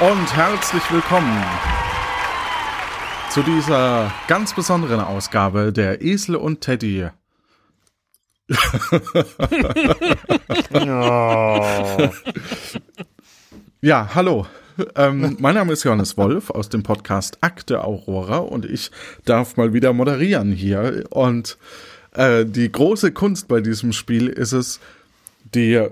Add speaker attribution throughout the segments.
Speaker 1: Und herzlich willkommen zu dieser ganz besonderen Ausgabe der Esel und Teddy. ja, hallo. Ähm, mein Name ist Johannes Wolf aus dem Podcast Akte Aurora und ich darf mal wieder moderieren hier. Und äh, die große Kunst bei diesem Spiel ist es, die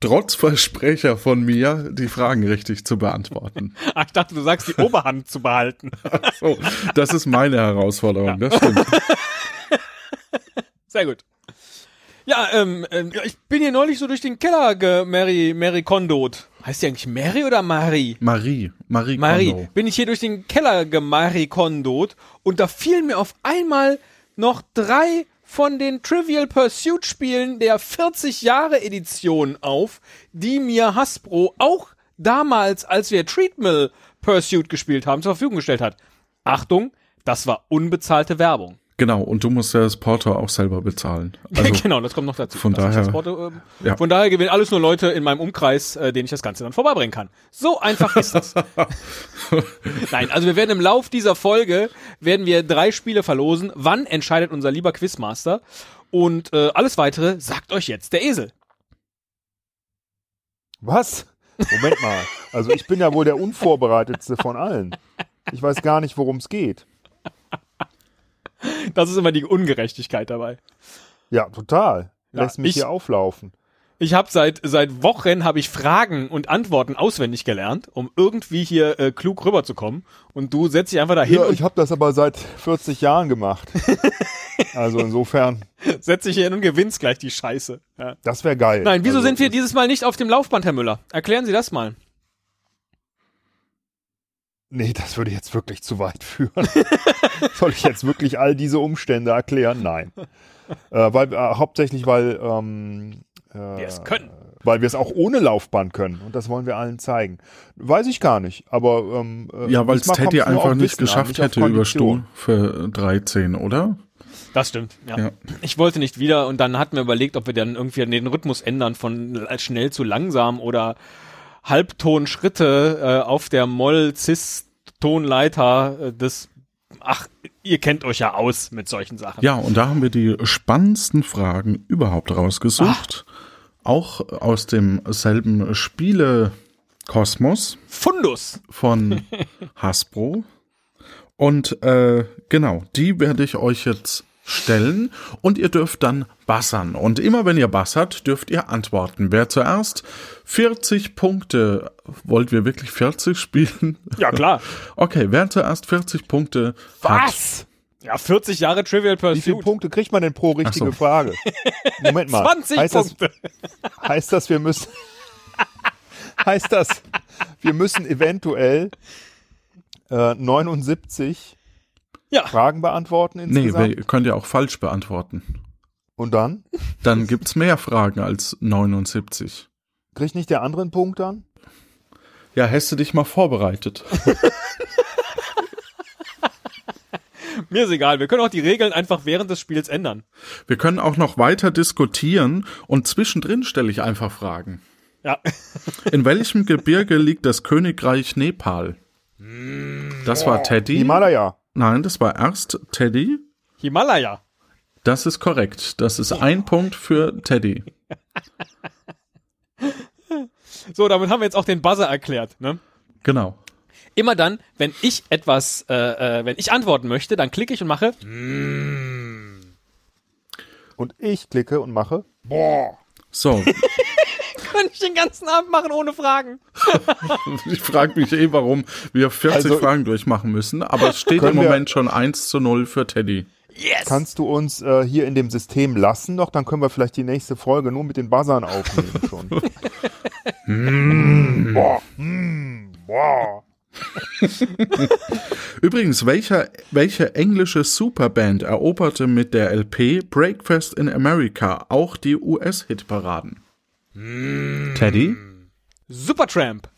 Speaker 1: trotz Versprecher von mir die Fragen richtig zu beantworten.
Speaker 2: Ach, ich dachte, du sagst, die Oberhand zu behalten.
Speaker 1: Ach so, das ist meine Herausforderung, das stimmt.
Speaker 2: Sehr gut. Ja, ähm, ähm, ich bin hier neulich so durch den Keller ge Mary, Mary Kondot. Heißt die eigentlich Mary oder Marie?
Speaker 1: Marie, Marie,
Speaker 2: Marie.
Speaker 1: Kondo.
Speaker 2: Bin ich hier durch den Keller gemari Kondot und da fielen mir auf einmal noch drei von den Trivial Pursuit Spielen der 40 Jahre Edition auf, die mir Hasbro auch damals, als wir Treatmill Pursuit gespielt haben, zur Verfügung gestellt hat. Achtung, das war unbezahlte Werbung.
Speaker 1: Genau, und du musst ja das Porto auch selber bezahlen. Also,
Speaker 2: genau, das kommt noch dazu.
Speaker 1: von daher-
Speaker 2: Porto, ähm,
Speaker 1: Ja.
Speaker 2: Von daher gewinnen alles nur Leute in meinem Umkreis, äh, denen ich das Ganze dann vorbeibringen kann. So einfach ist das. Nein, also wir werden im Lauf dieser Folge werden wir drei Spiele verlosen. Wann entscheidet unser lieber Quizmaster? Und äh, alles weitere sagt euch jetzt der Esel.
Speaker 3: Was? Moment mal. Also ich bin ja wohl der unvorbereitetste von allen. Ich weiß gar nicht, worum es geht.
Speaker 2: Das ist immer die Ungerechtigkeit dabei.
Speaker 3: Ja, total.
Speaker 2: Ja,
Speaker 3: Lässt mich
Speaker 2: ich-
Speaker 3: hier auflaufen.
Speaker 2: Ich habe seit seit Wochen habe ich Fragen und Antworten auswendig gelernt, um irgendwie hier äh, klug rüberzukommen. Und du setzt dich einfach dahin
Speaker 3: Ja, ich habe das aber seit 40 Jahren gemacht. Also insofern,
Speaker 2: setzt dich hier hin und gewinnst gleich die Scheiße. Ja.
Speaker 3: das wäre geil.
Speaker 2: Nein, wieso
Speaker 3: also,
Speaker 2: sind wir dieses Mal nicht auf dem Laufband, Herr Müller? Erklären Sie das mal.
Speaker 3: Nee, das würde jetzt wirklich zu weit führen. Soll ich jetzt wirklich all diese Umstände erklären? Nein. Äh, weil, äh, hauptsächlich, weil, ähm, äh,
Speaker 2: Wir es können.
Speaker 3: weil wir es auch ohne Laufband können. Und das wollen wir allen zeigen. Weiß ich gar nicht. Aber ähm, äh,
Speaker 1: ja, weil es Teddy einfach nicht
Speaker 3: an,
Speaker 1: geschafft
Speaker 3: nicht
Speaker 1: hätte über. Stuhl für 13, oder?
Speaker 2: Das stimmt, ja.
Speaker 1: Ja.
Speaker 2: Ich wollte nicht wieder und dann hatten wir überlegt, ob wir dann irgendwie den Rhythmus ändern von schnell zu langsam oder Halbtonschritte äh, auf der Moll-Cis-Tonleiter äh, des Ach, ihr kennt euch ja aus mit solchen Sachen.
Speaker 1: Ja, und da haben wir die spannendsten Fragen überhaupt rausgesucht. Auch aus demselben Spiele-Kosmos
Speaker 2: Fundus.
Speaker 1: von Hasbro. Und äh, genau, die werde ich euch jetzt stellen und ihr dürft dann bassern. Und immer wenn ihr bassert, dürft ihr antworten. Wer zuerst 40 Punkte, wollt wir wirklich 40 spielen?
Speaker 2: Ja, klar.
Speaker 1: Okay, wer zuerst 40 Punkte hat,
Speaker 2: Was? Ja, 40 Jahre Trivial
Speaker 3: Wie viele
Speaker 2: Pursuit.
Speaker 3: Punkte kriegt man denn pro richtige
Speaker 1: so.
Speaker 3: Frage? Moment mal.
Speaker 2: 20
Speaker 3: heißt
Speaker 2: Punkte.
Speaker 3: Das, heißt das, wir müssen. heißt das, wir müssen eventuell äh, 79
Speaker 2: Ja.
Speaker 3: Fragen beantworten
Speaker 1: nee,
Speaker 3: insgesamt?
Speaker 1: wir könnt ihr auch falsch beantworten.
Speaker 3: Und dann?
Speaker 1: Dann gibt's mehr Fragen als 79.
Speaker 3: Kriegt nicht der andere einen Punkt dann?
Speaker 1: Ja, hast du dich mal vorbereitet?
Speaker 2: Mir ist egal. Wir können auch die Regeln einfach während des Spiels ändern.
Speaker 1: Wir können auch noch weiter diskutieren und zwischendrin stelle ich einfach Fragen.
Speaker 2: Ja.
Speaker 1: In welchem Gebirge liegt das Königreich Nepal? Das war Teddy.
Speaker 3: Himalaya.
Speaker 1: Nein, das war erst Teddy.
Speaker 2: Himalaya.
Speaker 1: Das ist korrekt. Das ist ein Punkt für Teddy.
Speaker 2: So, damit haben wir jetzt auch den Buzzer erklärt. Ne?
Speaker 1: Genau.
Speaker 2: Immer dann, wenn ich etwas, äh, äh, wenn ich antworten möchte, dann klicke ich und mache.
Speaker 3: Und ich klicke und mache.
Speaker 1: So,
Speaker 2: Kann ich den ganzen Abend machen ohne Fragen.
Speaker 1: ich frage mich eh, warum wir 40
Speaker 3: Also-
Speaker 1: Fragen durchmachen müssen, aber es steht im Moment schon 1 zu 0 für Teddy.
Speaker 2: Yes.
Speaker 3: Kannst du uns äh, hier in dem System lassen noch? Dann können wir vielleicht die nächste Folge nur mit den Buzzern aufnehmen schon. Mm, boah, mm, boah.
Speaker 1: Übrigens, welcher, welche englische Superband eroberte mit der LP Breakfast in America auch die US-Hitparaden? Teddy?
Speaker 2: Supertramp.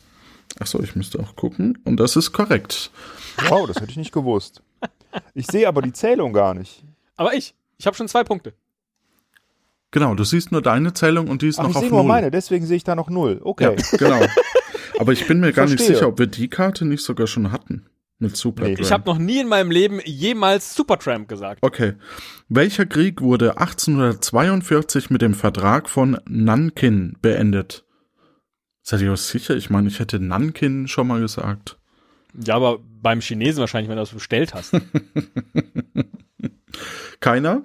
Speaker 1: Achso, ich müsste auch gucken. Und das ist korrekt.
Speaker 3: Wow, das hätte ich nicht gewusst. Ich sehe aber die Zählung gar nicht.
Speaker 2: Aber ich. Ich habe schon zwei Punkte.
Speaker 1: Genau, du siehst nur deine Zählung und die ist
Speaker 3: Ach,
Speaker 1: noch
Speaker 3: ich
Speaker 1: auf
Speaker 3: sehe nur
Speaker 1: Null.
Speaker 3: meine, deswegen sehe ich da noch null.
Speaker 1: Ja,
Speaker 3: Okay.
Speaker 1: genau. Aber ich bin mir gar nicht
Speaker 3: Verstehe.
Speaker 1: sicher, ob wir die Karte nicht sogar schon hatten. Mit Supertramp.
Speaker 3: Nee.
Speaker 2: Ich habe noch nie in meinem Leben jemals Supertramp gesagt.
Speaker 1: Okay. Welcher Krieg wurde 1842 mit dem Vertrag von Nankin beendet? Seid ihr euch sicher? Ich meine, ich hätte Nankin schon mal gesagt.
Speaker 2: Ja, aber beim Chinesen wahrscheinlich, wenn du das bestellt hast.
Speaker 1: Keiner?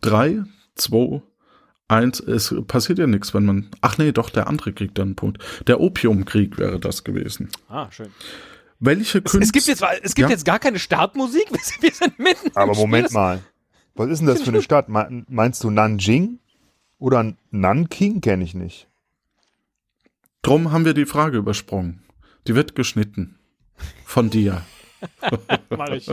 Speaker 1: Drei, zwei, eins. Es passiert ja nichts, wenn man. Ach nee, doch, der andere kriegt dann einen Punkt. Der Opiumkrieg wäre das gewesen.
Speaker 2: Ah, schön.
Speaker 1: Welche
Speaker 2: Es,
Speaker 1: Künstler.
Speaker 2: es gibt jetzt, es gibt
Speaker 1: Ja.
Speaker 2: jetzt gar keine Startmusik. Wir sind- Wir sind mitten.
Speaker 3: Aber. Moment mal. Was ist denn das für eine Stadt? Me- Meinst du Nanjing? Oder Nanking kenne ich nicht.
Speaker 1: Drum haben wir die Frage übersprungen. Die wird geschnitten. Von dir.
Speaker 2: Mach ich.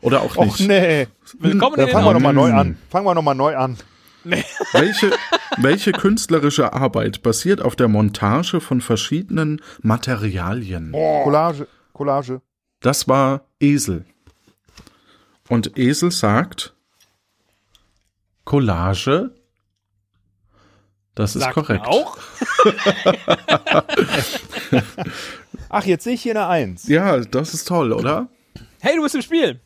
Speaker 1: Oder auch
Speaker 3: Och
Speaker 1: nicht.
Speaker 3: nee.
Speaker 2: Willkommen
Speaker 3: Dann
Speaker 2: in den
Speaker 3: fangen wir nochmal neu an. Fangen wir nochmal neu an.
Speaker 1: Welche, welche künstlerische Arbeit basiert auf der Montage von verschiedenen Materialien?
Speaker 3: Collage. Collage.
Speaker 1: Das war Esel. Und Esel sagt Collage. Das ist
Speaker 2: Sagt
Speaker 1: korrekt.
Speaker 2: Auch?
Speaker 3: Ach, jetzt sehe ich hier eine Eins.
Speaker 1: Ja, das ist toll, oder?
Speaker 2: Hey, du bist im Spiel.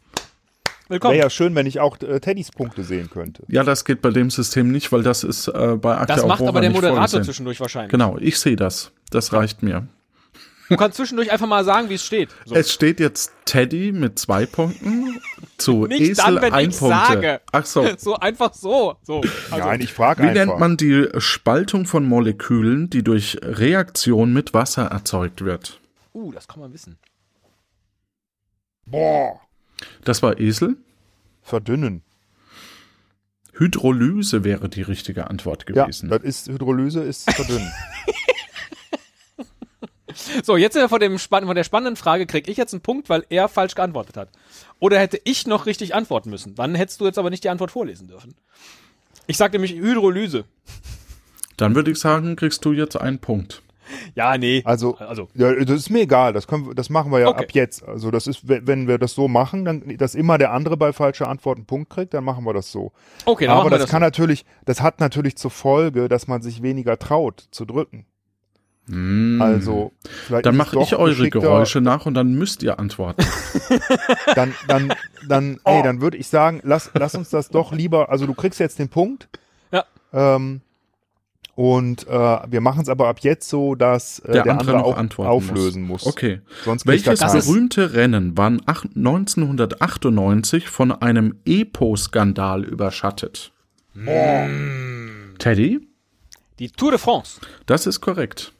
Speaker 2: Willkommen.
Speaker 3: Wäre ja schön, wenn ich auch äh, Teddys Punkte sehen könnte.
Speaker 1: Ja, das geht bei dem System nicht, weil das ist äh, bei Akte
Speaker 2: das macht
Speaker 1: Aurora
Speaker 2: aber der Moderator zwischendurch wahrscheinlich.
Speaker 1: Genau, ich sehe das. Das reicht mir.
Speaker 2: Du kannst zwischendurch einfach mal sagen, wie es steht. So.
Speaker 1: Es steht jetzt Teddy mit zwei Punkten zu
Speaker 2: Nicht
Speaker 1: Esel
Speaker 2: dann, wenn
Speaker 1: ein
Speaker 2: ich
Speaker 1: Punkte.
Speaker 2: sage.
Speaker 1: Ach so.
Speaker 2: So einfach so. so. Also,
Speaker 3: Nein, ich frage
Speaker 1: Wie
Speaker 3: einfach.
Speaker 1: nennt man die Spaltung von Molekülen, die durch Reaktion mit Wasser erzeugt wird?
Speaker 2: uh, das kann man wissen.
Speaker 3: Boah.
Speaker 1: Das war Esel.
Speaker 3: Verdünnen.
Speaker 1: Hydrolyse wäre die richtige Antwort
Speaker 3: Ja,
Speaker 1: gewesen.
Speaker 3: das ist Hydrolyse ist verdünnen.
Speaker 2: So, jetzt äh, von, dem Spann von der spannenden Frage kriege ich jetzt einen Punkt, weil er falsch geantwortet hat. Oder hätte ich noch richtig antworten müssen? Dann hättest du jetzt aber nicht die Antwort vorlesen dürfen. Ich sagte nämlich Hydrolyse.
Speaker 1: Dann würde ich sagen, kriegst du jetzt einen Punkt.
Speaker 2: Ja, nee.
Speaker 3: Also,
Speaker 2: Also,
Speaker 3: ja, das ist mir egal. Das, können wir, das machen wir ja
Speaker 2: Okay.
Speaker 3: ab jetzt. Also das ist, wenn wir das so machen, dann, dass immer der andere bei falscher Antwort einen Punkt kriegt, dann machen wir das so.
Speaker 2: okay, dann
Speaker 3: Aber
Speaker 2: machen wir
Speaker 3: das,
Speaker 2: das.
Speaker 3: kann natürlich, das hat natürlich zur Folge, dass man sich weniger traut zu drücken. Also vielleicht
Speaker 1: Mm. Dann
Speaker 3: ist es
Speaker 1: mache ich eure Geräusche nach und dann müsst ihr antworten.
Speaker 3: Dann, dann, dann,
Speaker 2: Oh.
Speaker 3: ey, dann würde ich sagen, lass, lass uns das doch lieber. Also du kriegst jetzt den Punkt.
Speaker 2: Ja.
Speaker 3: Ähm, und äh, wir machen es aber ab jetzt so, dass äh,
Speaker 1: Der
Speaker 3: der,
Speaker 1: andere
Speaker 3: andere auch
Speaker 1: antworten
Speaker 3: auflösen muss.
Speaker 1: Okay.
Speaker 3: Sonst
Speaker 1: Welches
Speaker 3: keinen.
Speaker 1: berühmte Rennen war 1998 von einem EPO-Skandal überschattet? Teddy?
Speaker 2: Die Tour de France.
Speaker 1: Das ist korrekt.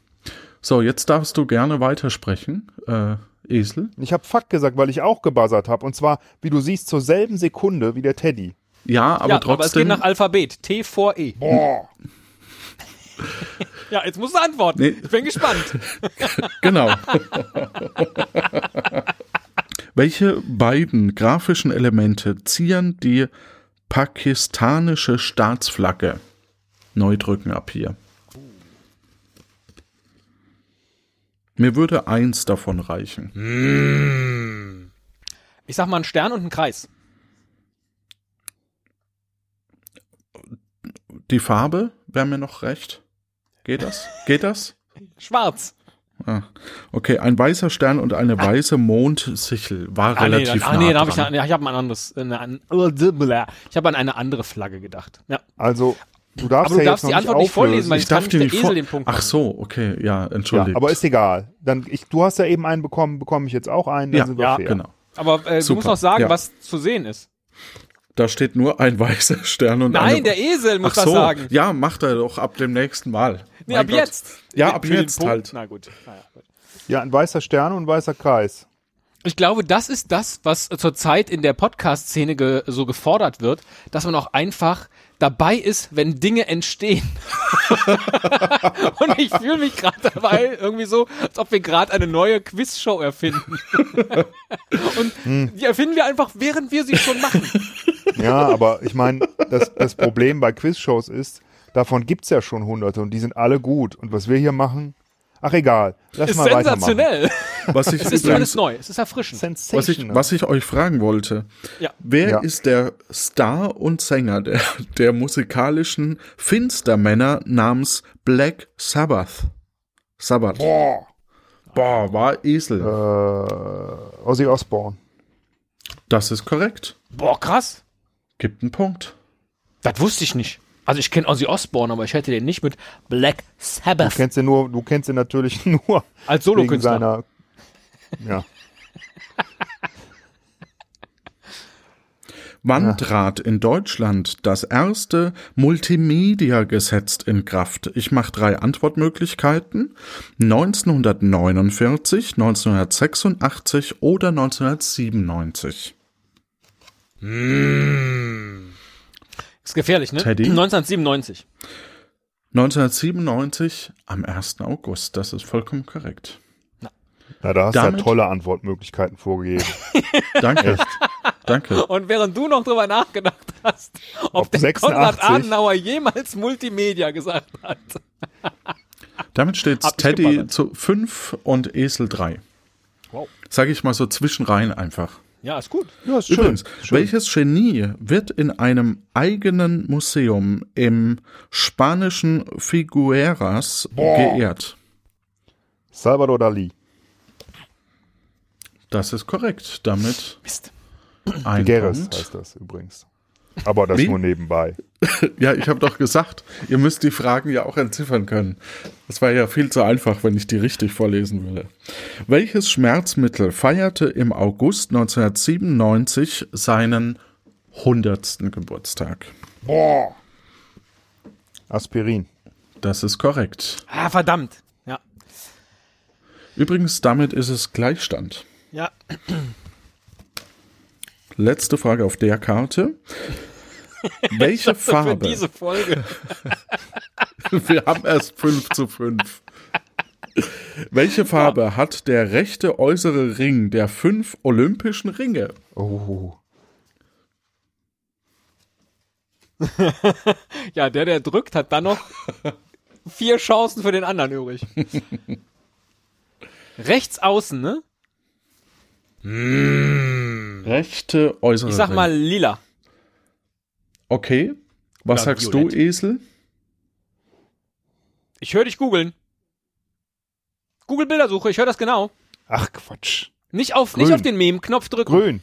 Speaker 1: So, jetzt darfst du gerne weitersprechen, äh, Esel.
Speaker 3: Ich habe Fakt gesagt, weil ich auch gebuzzert habe. Und zwar, wie du siehst, zur selben Sekunde wie der Teddy.
Speaker 1: Ja, aber
Speaker 2: ja, aber es geht
Speaker 1: trotzdem.
Speaker 2: nach Alphabet. T vor E.
Speaker 3: Boah.
Speaker 2: Ja, jetzt musst du antworten.
Speaker 1: Nee.
Speaker 2: Ich bin gespannt.
Speaker 1: genau. Welche beiden grafischen Elemente zieren die pakistanische Staatsflagge? Neu drücken ab hier. Mir würde eins davon reichen.
Speaker 2: Ich sag mal einen Stern und einen Kreis.
Speaker 1: Die Farbe wäre mir noch recht. Geht das? Geht das?
Speaker 2: Schwarz.
Speaker 1: Ah, okay, ein weißer Stern und eine weiße Mondsichel war
Speaker 2: Ah, nee,
Speaker 1: relativ
Speaker 2: dann, ah, nee,
Speaker 1: nah
Speaker 2: da hab ich,
Speaker 1: dran.
Speaker 2: ja, ich habe anderes. Eine, an, ich habe an eine andere Flagge gedacht. Ja.
Speaker 3: Also, du darfst
Speaker 2: Aber du
Speaker 3: ja
Speaker 2: darfst
Speaker 3: jetzt
Speaker 2: die
Speaker 3: noch
Speaker 2: Antwort
Speaker 3: nicht
Speaker 2: nicht vorlesen, weil
Speaker 1: ich darf
Speaker 2: nicht
Speaker 1: dir
Speaker 2: der
Speaker 1: nicht
Speaker 2: Esel
Speaker 1: vor
Speaker 2: den Punkt
Speaker 1: Ach so, okay, ja,
Speaker 3: ja,
Speaker 1: entschuldigt.
Speaker 3: aber ist egal. Dann, ich, du hast ja eben einen bekommen, bekomme ich jetzt auch einen, dann
Speaker 1: ja,
Speaker 3: sind wir
Speaker 2: ja,
Speaker 3: fair.
Speaker 1: genau.
Speaker 2: Aber äh, du musst noch sagen,
Speaker 1: ja.
Speaker 2: was zu sehen ist.
Speaker 1: Da steht nur ein weißer Stern und eine
Speaker 2: Nein, der Esel muss
Speaker 1: Ach
Speaker 2: das
Speaker 1: so,
Speaker 2: sagen.
Speaker 1: ja, macht er doch ab dem nächsten Mal.
Speaker 2: Nee,
Speaker 1: Mein
Speaker 2: ab
Speaker 1: Gott.
Speaker 2: jetzt.
Speaker 1: Ja, ab jetzt halt.
Speaker 2: Na gut. Naja, gut.
Speaker 3: Ja, ein weißer Stern und ein weißer Kreis.
Speaker 2: Ich glaube, das ist das, was zurzeit in der Podcast-Szene ge so gefordert wird, dass man auch einfach dabei ist, wenn Dinge entstehen. Und ich fühle mich gerade dabei irgendwie so, als ob wir gerade eine neue Quizshow erfinden. Und die erfinden wir einfach, während wir sie schon machen.
Speaker 3: Ja, aber ich meine, das, das Problem bei Quizshows ist, davon gibt's ja schon hunderte und die sind alle gut. Und was wir hier machen, ach egal, lass
Speaker 2: Ist
Speaker 3: mal weitermachen.
Speaker 2: sensationell.
Speaker 1: Was ich,
Speaker 2: Es ist zumindest neu. Es ist erfrischend.
Speaker 1: was, ich, was ich euch fragen wollte,
Speaker 2: Ja.
Speaker 1: wer
Speaker 3: Ja.
Speaker 1: ist der Star und Sänger der, der musikalischen Finstermänner namens Black Sabbath? Sabbath.
Speaker 3: Boah.
Speaker 1: Boah, war Esel.
Speaker 3: Äh, Ozzy Osbourne.
Speaker 1: Das ist korrekt.
Speaker 2: Boah, krass.
Speaker 1: Gibt einen Punkt.
Speaker 2: Das wusste ich nicht. Also ich kenne Ozzy Osbourne, aber ich hätte den nicht mit Black
Speaker 3: Du
Speaker 2: Sabbath
Speaker 3: kennst ihn nur, du kennst ihn natürlich nur
Speaker 2: als
Speaker 3: wegen
Speaker 2: Solokünstler.
Speaker 3: seiner. Ja.
Speaker 1: Wann
Speaker 3: Ja.
Speaker 1: trat in Deutschland das erste Multimedia-Gesetz in Kraft? Ich mache drei Antwortmöglichkeiten. 1949, 1986 oder 1997.
Speaker 2: Ist gefährlich, ne?
Speaker 1: Teddy?
Speaker 2: 1997.
Speaker 1: 1997 am 1. August. Das ist vollkommen korrekt.
Speaker 3: Na, da hast du ja tolle Antwortmöglichkeiten vorgegeben.
Speaker 1: Danke. Danke.
Speaker 2: Und während du noch drüber nachgedacht hast, ob,
Speaker 3: Ob
Speaker 2: der
Speaker 3: 86?
Speaker 2: Konrad Adenauer jemals Multimedia gesagt hat.
Speaker 1: Damit steht Teddy
Speaker 2: geballert.
Speaker 1: zu 5 und Esel 3.
Speaker 2: Wow.
Speaker 1: Sage ich mal so zwischenrein einfach.
Speaker 2: Ja, ist gut.
Speaker 3: Ja, ist
Speaker 1: Übrigens, welches Genie wird in einem eigenen Museum im spanischen Figueras geehrt?
Speaker 3: Salvador Dali.
Speaker 1: Das ist korrekt. Damit
Speaker 2: Mist.
Speaker 1: ein
Speaker 3: Figueres
Speaker 1: Punkt.
Speaker 3: heißt das übrigens. Aber das
Speaker 1: Wie?
Speaker 3: nur nebenbei.
Speaker 1: Ja, ich habe doch gesagt, ihr müsst die Fragen ja auch entziffern können. Das war ja viel zu einfach, wenn ich die richtig vorlesen würde. Welches Schmerzmittel feierte im August 1997 seinen 100. Geburtstag?
Speaker 3: Aspirin.
Speaker 1: Das ist korrekt.
Speaker 2: Ah, verdammt. Ja.
Speaker 1: Übrigens, damit ist es Gleichstand.
Speaker 2: Ja.
Speaker 1: Letzte Frage auf der Karte. Welche
Speaker 2: Für
Speaker 1: Farbe?
Speaker 2: diese Folge.
Speaker 1: Wir haben erst 5 zu 5. Welche Farbe hat der rechte äußere Ring der fünf olympischen Ringe?
Speaker 3: Oh.
Speaker 2: Ja, der, der drückt, hat dann noch vier Chancen für den anderen übrig. Rechts außen, ne?
Speaker 1: Rechte äußere
Speaker 2: Ich sag
Speaker 1: Ring.
Speaker 2: mal lila.
Speaker 1: Okay. Was
Speaker 2: Oder
Speaker 1: sagst
Speaker 2: violett.
Speaker 1: du, Esel?
Speaker 2: Ich höre dich googeln. Google Bildersuche, ich höre das genau.
Speaker 3: Ach Quatsch.
Speaker 2: Nicht auf, nicht auf den Mem-Knopf drücken.
Speaker 3: Grün.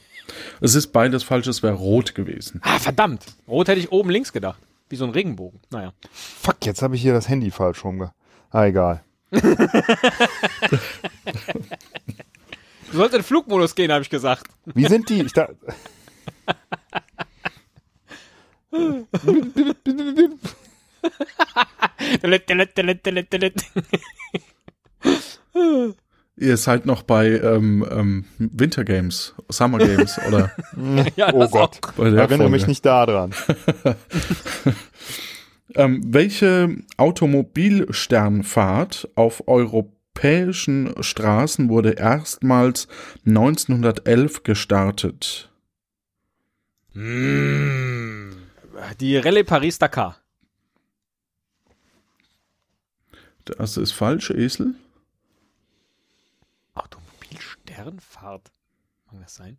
Speaker 1: Es ist beides falsch, es wäre rot gewesen.
Speaker 2: Ah, verdammt. Rot hätte ich oben links gedacht. Wie so ein Regenbogen. Naja.
Speaker 3: Fuck, jetzt habe ich hier das Handy falsch rumge. Ah, egal.
Speaker 2: Du sollst in den Flugmodus gehen, habe ich gesagt.
Speaker 3: Wie sind die? Ich da
Speaker 1: Ihr seid noch bei ähm, ähm, Winter Games, Summer Games oder
Speaker 2: ja,
Speaker 3: oh Gott.
Speaker 1: Der
Speaker 3: Erinnere mich nicht daran.
Speaker 1: Ähm, welche Automobilsternfahrt auf europäischen Straßen wurde erstmals 1911 gestartet?
Speaker 2: Die Rallye Paris-Dakar.
Speaker 1: Das ist falsch, Esel.
Speaker 2: Automobilsternfahrt. Mag das sein?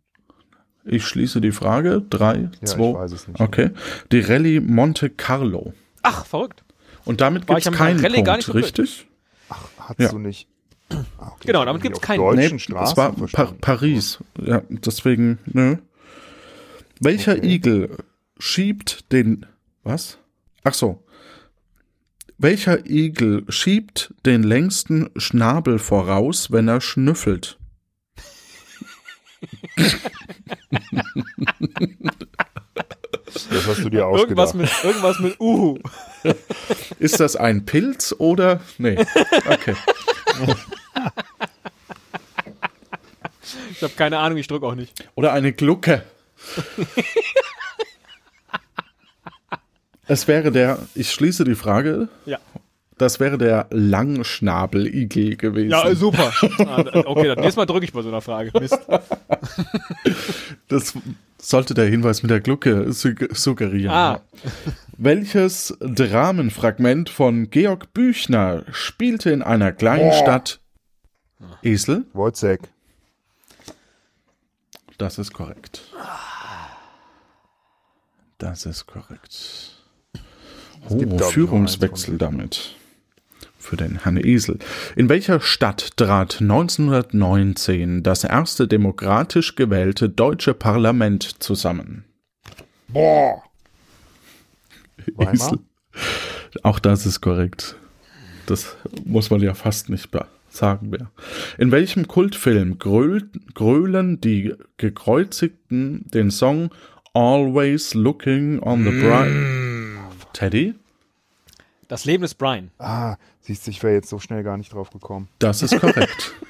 Speaker 1: Ich schließe die Frage. Drei,
Speaker 3: Ja, ich
Speaker 1: zwei.
Speaker 3: weiß es nicht.
Speaker 1: Okay. Die Rallye Monte Carlo.
Speaker 2: Ach, verrückt.
Speaker 1: Und damit
Speaker 2: War
Speaker 1: gibt
Speaker 2: ich
Speaker 1: es keinen
Speaker 2: Rallye
Speaker 1: Punkt, richtig?
Speaker 3: Hast
Speaker 1: Ja.
Speaker 3: du nicht. Ah, okay,
Speaker 2: Genau, damit gibt's
Speaker 3: auf
Speaker 2: keinen.
Speaker 3: Deutschen
Speaker 1: Nee,
Speaker 3: Straßen
Speaker 1: es war pa. Paris. Ja, deswegen, nö. Welcher
Speaker 3: Okay.
Speaker 1: Igel schiebt den. Was? Ach so. Welcher Igel schiebt den längsten Schnabel voraus, wenn er schnüffelt?
Speaker 3: Das hast du dir
Speaker 2: Irgendwas
Speaker 3: ausgedacht.
Speaker 2: mit, irgendwas mit Uhu.
Speaker 1: Ist das ein Pilz oder. Nee. Okay.
Speaker 2: Ich habe keine Ahnung, ich drücke auch nicht.
Speaker 1: Oder eine Glucke. es wäre der. Ich schließe die Frage.
Speaker 2: Ja.
Speaker 1: Das wäre der Langschnabeligel gewesen.
Speaker 2: Ja, äh, super. Ah, okay, das nächste Mal drücke ich bei so einer Frage. Mist.
Speaker 1: Das sollte der Hinweis mit der Glucke sug- suggerieren.
Speaker 2: Ah.
Speaker 1: Welches Dramenfragment von Georg Büchner spielte in einer kleinen Stadt Esel?
Speaker 3: Wojciech.
Speaker 1: Das ist korrekt. Das ist korrekt. Oh, Führungswechsel damit. für den Herrn Esel. In welcher Stadt trat 1919 das erste demokratisch gewählte deutsche Parlament zusammen?
Speaker 3: Boah.
Speaker 1: Esel. Auch das ist korrekt. Das muss man ja fast nicht be- sagen mehr. In welchem Kultfilm gröl grölen die Gekreuzigten den Song Always Looking on the Bright? Teddy?
Speaker 2: Das Leben ist Brian.
Speaker 3: Ah, siehst du, ich wäre jetzt so schnell gar nicht drauf gekommen.
Speaker 1: Das ist korrekt.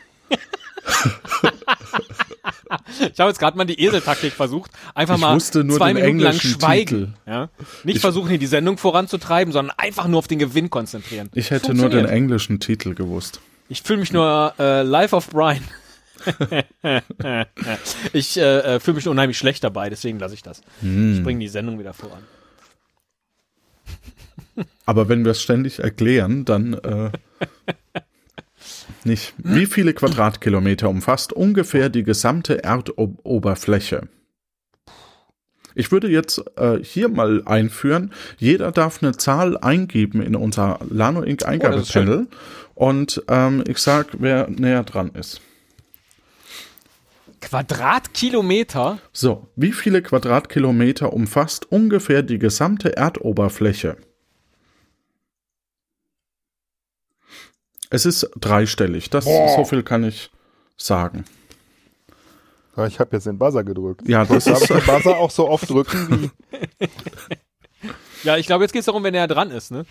Speaker 2: Ich habe jetzt gerade mal die Eseltaktik versucht. Einfach
Speaker 1: Ich
Speaker 2: mal
Speaker 1: wusste nur
Speaker 2: zwei
Speaker 1: den
Speaker 2: Minuten lang schweigen. Ja? Nicht
Speaker 1: Ich-
Speaker 2: versuchen, hier die Sendung voranzutreiben, sondern einfach nur auf den Gewinn konzentrieren.
Speaker 1: Ich hätte nur den englischen Titel gewusst.
Speaker 2: Ich fühle mich nur äh, Life of Brian. ich äh, äh, fühle mich unheimlich schlecht dabei, deswegen lasse ich das.
Speaker 1: Hm.
Speaker 2: Ich bringe die Sendung wieder voran.
Speaker 1: Aber wenn wir es ständig erklären, dann äh, nicht. Wie viele Quadratkilometer umfasst ungefähr die gesamte Erdoberfläche? Ich würde jetzt äh, hier mal einführen, jeder darf eine Zahl eingeben in unser Lano Inc. Eingabepanel und ähm, ich sag, wer näher dran ist.
Speaker 2: Quadratkilometer?
Speaker 1: So, wie viele Quadratkilometer umfasst ungefähr die gesamte Erdoberfläche? Es ist dreistellig, das so viel kann ich sagen.
Speaker 3: Ich habe jetzt den Buzzer gedrückt.
Speaker 1: Ja, das
Speaker 3: Darf ich
Speaker 1: ist
Speaker 3: den Buzzer auch so oft drücken wie.
Speaker 2: Ja, ich glaube, jetzt geht es darum, wer näher dran ist, ne?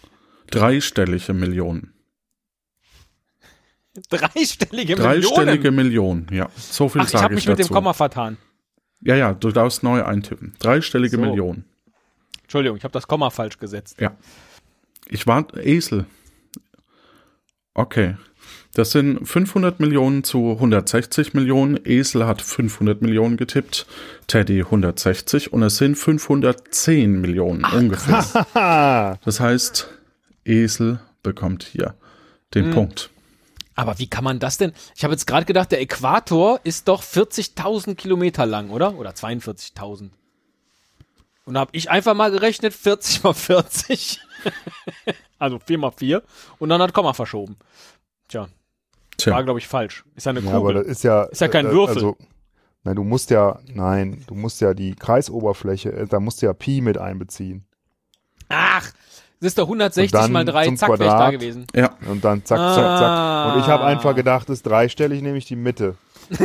Speaker 1: dreistellige Millionen.
Speaker 2: Dreistellige
Speaker 1: Dreistellige
Speaker 2: Millionen.
Speaker 1: Millionen, ja. So viel
Speaker 2: Ach, ich
Speaker 1: sage
Speaker 2: habe
Speaker 1: ich
Speaker 2: mich mit dem
Speaker 1: dazu.
Speaker 2: Komma vertan.
Speaker 1: Ja, ja, du darfst neu eintippen. Dreistellige
Speaker 2: So.
Speaker 1: Millionen.
Speaker 2: Entschuldigung, ich habe das Komma falsch gesetzt.
Speaker 1: Ja. Ich war Esel. Okay. Das sind 500 Millionen zu 160 Millionen. Esel hat 500 Millionen getippt. Teddy 160 und es sind 510 Millionen ungefähr.
Speaker 3: Ah,
Speaker 1: Das heißt, Esel bekommt hier den
Speaker 2: Hm.
Speaker 1: Punkt.
Speaker 2: Aber wie kann man das denn? Ich habe jetzt gerade gedacht, der Äquator ist doch 40.000 Kilometer lang, oder? Oder 42.000. Und da habe ich einfach mal gerechnet, 40 mal 40. also 4 mal 4. Und dann hat Komma verschoben. Tja, war,
Speaker 1: Tja,
Speaker 2: glaube ich, falsch. Ist ja eine
Speaker 3: ja, aber
Speaker 2: Kugel.
Speaker 3: das ist ja.
Speaker 2: Ist ja kein
Speaker 3: äh,
Speaker 2: Würfel.
Speaker 3: Also, nein, du musst ja, nein, du musst ja die Kreisoberfläche, äh, da musst du ja Pi mit einbeziehen.
Speaker 2: Ach, das ist doch 160
Speaker 3: Und dann
Speaker 2: mal 3.
Speaker 3: zum
Speaker 2: Zack, wäre ich da
Speaker 3: Quadrat.
Speaker 2: gewesen.
Speaker 1: ja.
Speaker 3: Und dann zack, zack, zack. Und ich habe einfach gedacht, das ist dreistellig, nehme ich die Mitte.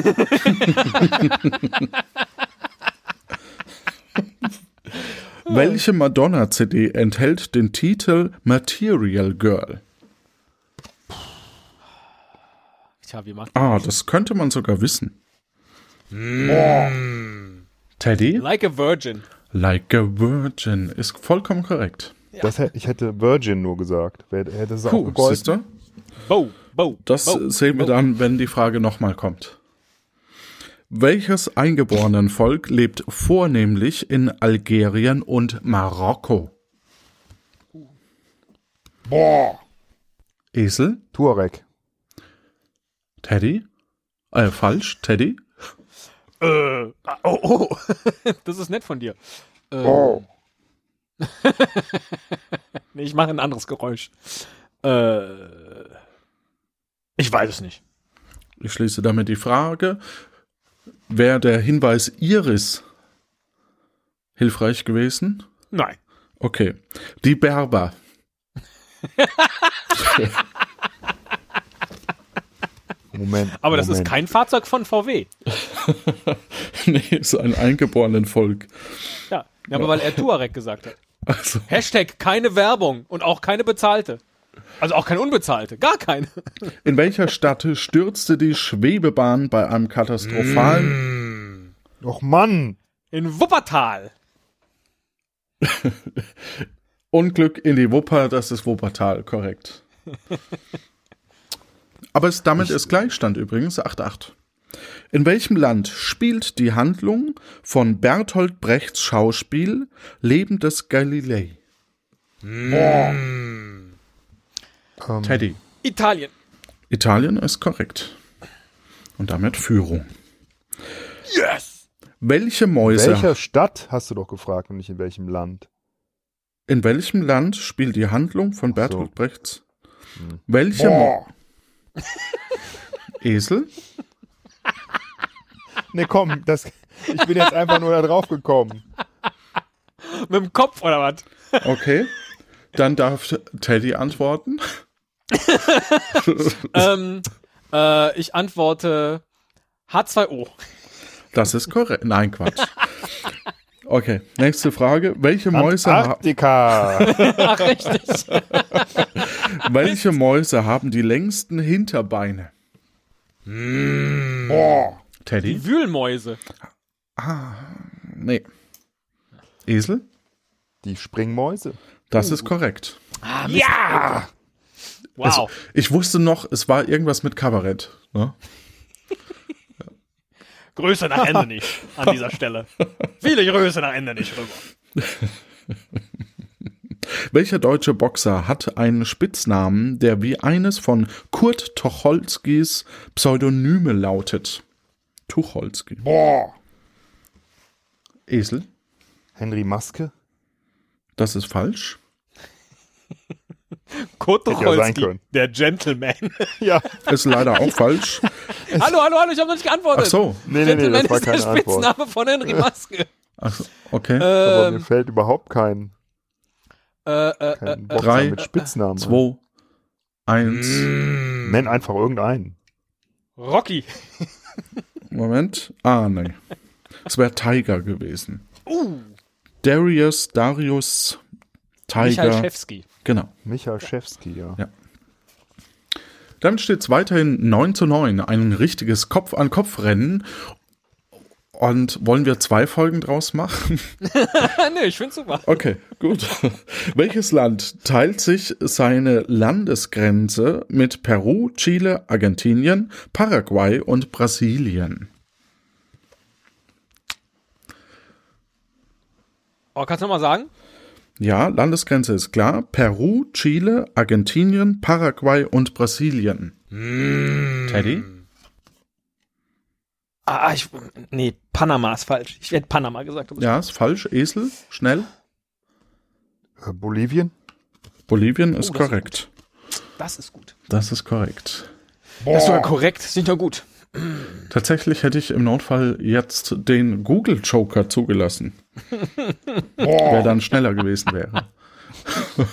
Speaker 1: Welche Madonna-CD enthält den Titel Material Girl?
Speaker 2: Tja, wie macht
Speaker 1: Ah, das könnte man sogar wissen. Teddy?
Speaker 2: Like a Virgin.
Speaker 1: Like a Virgin ist vollkommen korrekt.
Speaker 3: Das, hätte- ich hätte Virgin nur gesagt. Wer, hätte es auch
Speaker 1: Puh,
Speaker 3: gegolten?
Speaker 1: siehst du?
Speaker 2: Bo, Bo.
Speaker 1: Das
Speaker 2: Bo,
Speaker 1: sehen wir
Speaker 2: Bo.
Speaker 1: dann, wenn die Frage nochmal kommt. Welches Eingeborenenvolk lebt vornehmlich in Algerien und Marokko?
Speaker 3: Boah.
Speaker 1: Esel?
Speaker 3: Tuareg.
Speaker 1: Teddy? Äh, falsch, Teddy?
Speaker 2: Äh, oh, oh. das ist nett von dir. Äh,
Speaker 3: Oh.
Speaker 2: Nee, ich mache ein anderes Geräusch. Äh, ich weiß es nicht.
Speaker 1: Ich schließe damit die Frage. Wäre der Hinweis Iris hilfreich gewesen?
Speaker 2: Nein.
Speaker 1: Okay. Die Berber.
Speaker 3: Moment.
Speaker 2: Aber das
Speaker 3: Moment.
Speaker 2: ist kein Fahrzeug von VW.
Speaker 1: nee, ist ein Eingeborenenvolk.
Speaker 2: Ja, ja aber weil er Tuareg gesagt hat.
Speaker 1: Also,
Speaker 2: Hashtag keine Werbung und auch keine bezahlte. Also auch keine unbezahlte. Gar keine.
Speaker 1: in welcher Stadt stürzte die Schwebebahn bei einem katastrophalen
Speaker 3: Och Mann.
Speaker 2: In Wuppertal.
Speaker 1: Unglück in die Wupper? Das ist Wuppertal, korrekt. Aber es, damit ist Gleichstand übrigens 8-8. In welchem Land spielt die Handlung von Bertolt Brechts Schauspiel Leben des Galilei?
Speaker 3: Ähm,
Speaker 1: Teddy.
Speaker 2: Italien.
Speaker 1: Italien ist korrekt. Und damit Führung.
Speaker 2: Yes.
Speaker 1: Welche Mäuse,
Speaker 3: welcher Stadt hast du doch gefragt und nicht in welchem Land?
Speaker 1: in welchem Land spielt die Handlung von
Speaker 3: so.
Speaker 1: Bertolt Brechts Welche Mo Esel?
Speaker 3: Nee, komm, das, ich bin jetzt einfach nur da drauf gekommen.
Speaker 2: Mit dem Kopf oder was?
Speaker 1: Okay. Dann darf Teddy antworten.
Speaker 2: ähm, äh, ich antworte H2O.
Speaker 1: Das ist korrekt. Nein, Quatsch. Okay, nächste Frage. Welche Mäuse, ha
Speaker 3: Antarktika.
Speaker 2: Ach, richtig.
Speaker 1: welche Mäuse haben die längsten Hinterbeine?
Speaker 3: Boah.
Speaker 1: Teddy?
Speaker 2: Die Wühlmäuse.
Speaker 1: Nee. Esel?
Speaker 3: Die Springmäuse.
Speaker 1: Das ist korrekt.
Speaker 2: Ja! Wow.
Speaker 1: Also, ich wusste noch, es war irgendwas mit Kabarett. Ne?
Speaker 2: Größe nach Ende nicht an dieser Stelle. Viele Größe nach Ende nicht rüber.
Speaker 1: Welcher deutsche Boxer hat einen Spitznamen, der wie eines von Kurt Tucholskys Pseudonyme lautet? Tucholsky.
Speaker 3: Boah.
Speaker 1: Esel?
Speaker 3: Henry Maske.
Speaker 1: Das ist falsch.
Speaker 2: Kurt
Speaker 3: ja
Speaker 2: Tucholsky,
Speaker 3: können.
Speaker 2: der Gentleman.
Speaker 3: Ja.
Speaker 1: Ist leider auch falsch.
Speaker 2: hallo, hallo, hallo, ich habe noch nicht geantwortet.
Speaker 1: Ach so.
Speaker 3: Nee, nee, nee,
Speaker 2: Gentleman
Speaker 3: das war
Speaker 2: ist der
Speaker 3: keine Antwort.
Speaker 2: Spitzname von Henry Maske.
Speaker 1: Ach, okay.
Speaker 3: Aber mir
Speaker 2: ähm,
Speaker 3: fällt überhaupt kein,
Speaker 2: äh, äh,
Speaker 3: kein
Speaker 2: äh,
Speaker 1: drei,
Speaker 3: mit Spitznamen.
Speaker 1: Zwei, eins.
Speaker 3: Nenn einfach irgendeinen.
Speaker 2: Rocky.
Speaker 1: Moment. Ah, nein. Es wäre Tiger gewesen.
Speaker 2: Uh,
Speaker 1: Darius, Darius,
Speaker 2: Michael
Speaker 1: Tiger.
Speaker 2: Schewski.
Speaker 1: Genau.
Speaker 3: Michael Schewski, ja.
Speaker 1: Ja. Damit steht es weiterhin 9 zu 9. Ein richtiges Kopf-an-Kopf-Rennen. Und wollen wir zwei Folgen draus machen?
Speaker 2: nee, ich find's super.
Speaker 1: Okay, gut. Welches Land teilt sich seine Landesgrenze mit Peru, Chile, Argentinien, Paraguay und Brasilien?
Speaker 2: Oh, kannst du noch mal sagen?
Speaker 1: Ja, Landesgrenze ist klar. Peru, Chile, Argentinien, Paraguay und Brasilien. Teddy?
Speaker 2: Ah, ich, nee, Panama ist falsch. Ich hätte Panama gesagt.
Speaker 1: Ja, ist falsch. Esel, schnell.
Speaker 3: Äh, Bolivien?
Speaker 1: Bolivien ist
Speaker 2: Oh, das ist
Speaker 1: korrekt.
Speaker 2: Das ist gut.
Speaker 1: Das ist korrekt.
Speaker 2: Das ist sogar korrekt. Das ist nicht nur gut.
Speaker 1: Tatsächlich hätte ich im Notfall jetzt den Google Joker zugelassen. Wer dann schneller gewesen wäre.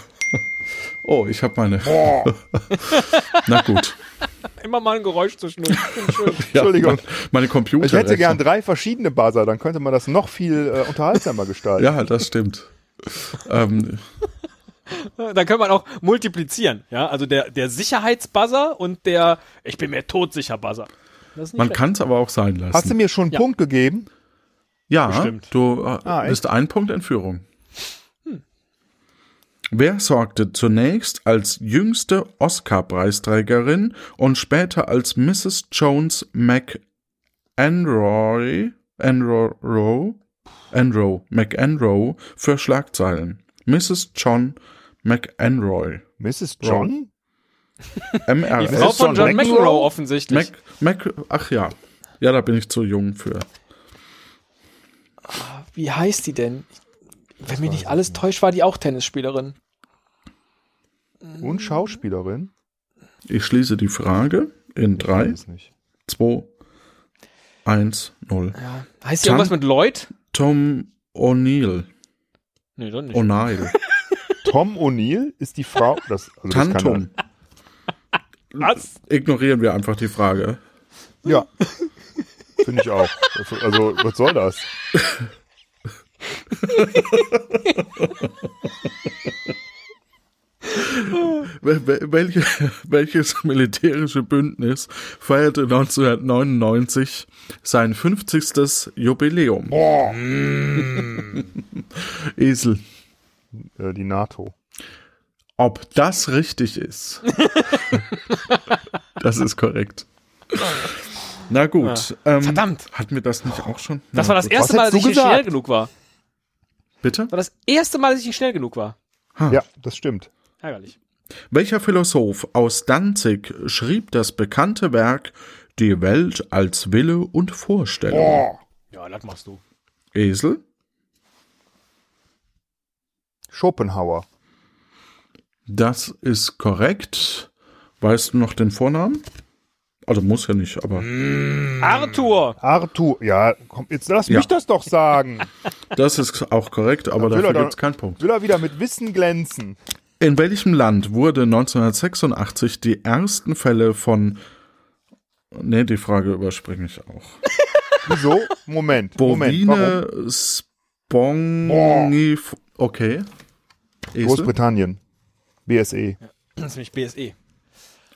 Speaker 1: oh, ich habe meine. Na gut.
Speaker 2: Immer mal ein Geräusch zwischendurch. Schön.
Speaker 1: Ja,
Speaker 3: Entschuldigung.
Speaker 1: Meine, Computer.
Speaker 3: Ich hätte gern drei verschiedene Buzzer, dann könnte man das noch viel äh, unterhaltsamer gestalten.
Speaker 1: Ja, das stimmt. ähm,
Speaker 2: Dann kann man auch multiplizieren. Ja, also der, der Sicherheitsbuzzer und der Ich bin mir todsicher Buzzer.
Speaker 1: Man kann es aber auch sein lassen.
Speaker 3: Hast du mir schon einen
Speaker 2: Ja.
Speaker 3: Punkt gegeben?
Speaker 1: Ja,
Speaker 2: Bestimmt.
Speaker 1: du äh,
Speaker 3: Ah,
Speaker 1: bist ein Punkt in Führung. Wer sorgte zunächst als jüngste Oscar-Preisträgerin und später als Mrs. Jones McEnroe, Enroe, Enroe, McEnroe für Schlagzeilen? Mrs. John McEnroe.
Speaker 3: Mrs. John?
Speaker 1: MR.
Speaker 2: Die Frau von
Speaker 3: John
Speaker 2: John
Speaker 3: McEnroe?
Speaker 2: McEnroe offensichtlich.
Speaker 1: Mac, Mac, ach ja. Ja, da bin ich zu jung für.
Speaker 2: Wie heißt die denn? Wenn mich nicht alles täuscht, war die auch Tennisspielerin.
Speaker 3: Und Schauspielerin?
Speaker 1: Ich schließe die Frage in
Speaker 3: Ich
Speaker 1: drei.
Speaker 3: weiß nicht.
Speaker 1: 2, 1, 0.
Speaker 2: Ja. Heißt die irgendwas mit Lloyd?
Speaker 1: Tom O'Neill.
Speaker 2: Nee, doch nicht.
Speaker 1: O'Neill.
Speaker 3: Tom O'Neill ist die Frau. Das, also das kann
Speaker 1: Tantum.
Speaker 2: Was?
Speaker 1: Ignorieren wir einfach die Frage.
Speaker 3: Ja. Finde ich auch. Also, was soll das?
Speaker 1: Wel- wel- Welche, welches militärische Bündnis feierte 1999 sein 50. Jubiläum?
Speaker 3: Boah.
Speaker 1: Esel.
Speaker 3: Äh, die NATO.
Speaker 1: Ob das richtig ist? das ist korrekt. Na gut. Ähm,
Speaker 2: Verdammt.
Speaker 1: Hatten wir das nicht auch schon?
Speaker 2: Das war das
Speaker 1: gut.
Speaker 2: erste
Speaker 3: Was
Speaker 2: Mal, dass ich
Speaker 3: du
Speaker 2: nicht schnell
Speaker 3: gesagt?
Speaker 2: genug war.
Speaker 1: Bitte?
Speaker 2: Das war das erste Mal, dass ich nicht schnell genug war.
Speaker 3: Ja, das stimmt.
Speaker 2: Ärgerlich.
Speaker 1: Welcher Philosoph aus Danzig schrieb das bekannte Werk Die Welt als Wille und Vorstellung?
Speaker 2: Ja, das machst du.
Speaker 1: Esel?
Speaker 3: Schopenhauer.
Speaker 1: Das ist korrekt. Weißt du noch den Vornamen? Also muss ja nicht, aber
Speaker 2: Arthur!
Speaker 3: Arthur, ja, komm, jetzt lass
Speaker 1: Ja.
Speaker 3: mich das doch sagen.
Speaker 1: das ist auch korrekt, aber
Speaker 3: er
Speaker 1: dafür gibt es keinen Punkt.
Speaker 3: Will er wieder mit Wissen glänzen?
Speaker 1: In welchem Land wurde 1986 die ersten Fälle von Nee, die Frage überspringe ich auch.
Speaker 3: Wieso? Moment?
Speaker 1: Bovine Spongif Okay. Esel?
Speaker 3: Großbritannien. BSE.
Speaker 2: Das ist nämlich BSE.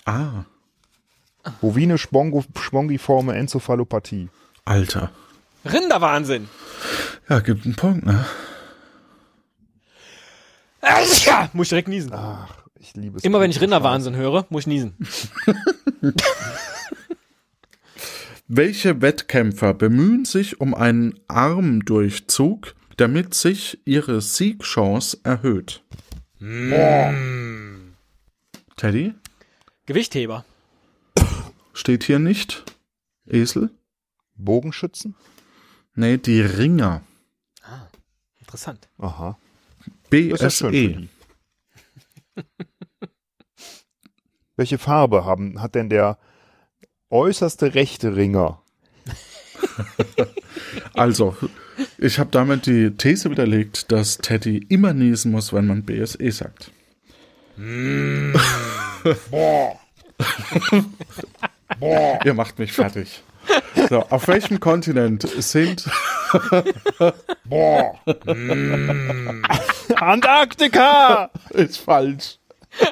Speaker 1: Ah,
Speaker 3: Bovine Spongo, Spongiforme Enzephalopathie.
Speaker 1: Alter.
Speaker 2: Rinderwahnsinn!
Speaker 1: Ja, gibt einen Punkt, ne?
Speaker 2: Ja, muss ich direkt niesen.
Speaker 3: Ach, ich liebe es.
Speaker 2: Immer wenn ich Rinderwahnsinn höre, muss ich niesen.
Speaker 1: Welche Wettkämpfer bemühen sich um einen Armdurchzug, damit sich ihre Siegchance erhöht? Teddy?
Speaker 2: Gewichtheber.
Speaker 1: Steht hier nicht. Esel?
Speaker 3: Bogenschützen?
Speaker 1: Nee, die Ringer.
Speaker 2: Interessant.
Speaker 3: Aha. Ja
Speaker 1: BSE.
Speaker 3: Welche Farbe haben, hat denn der äußerste rechte Ringer?
Speaker 1: Also, ich habe damit die These widerlegt, dass Teddy immer niesen muss, wenn man BSE sagt. Ihr macht mich fertig. So, auf welchem Kontinent sind
Speaker 3: Antarktika!
Speaker 1: ist falsch.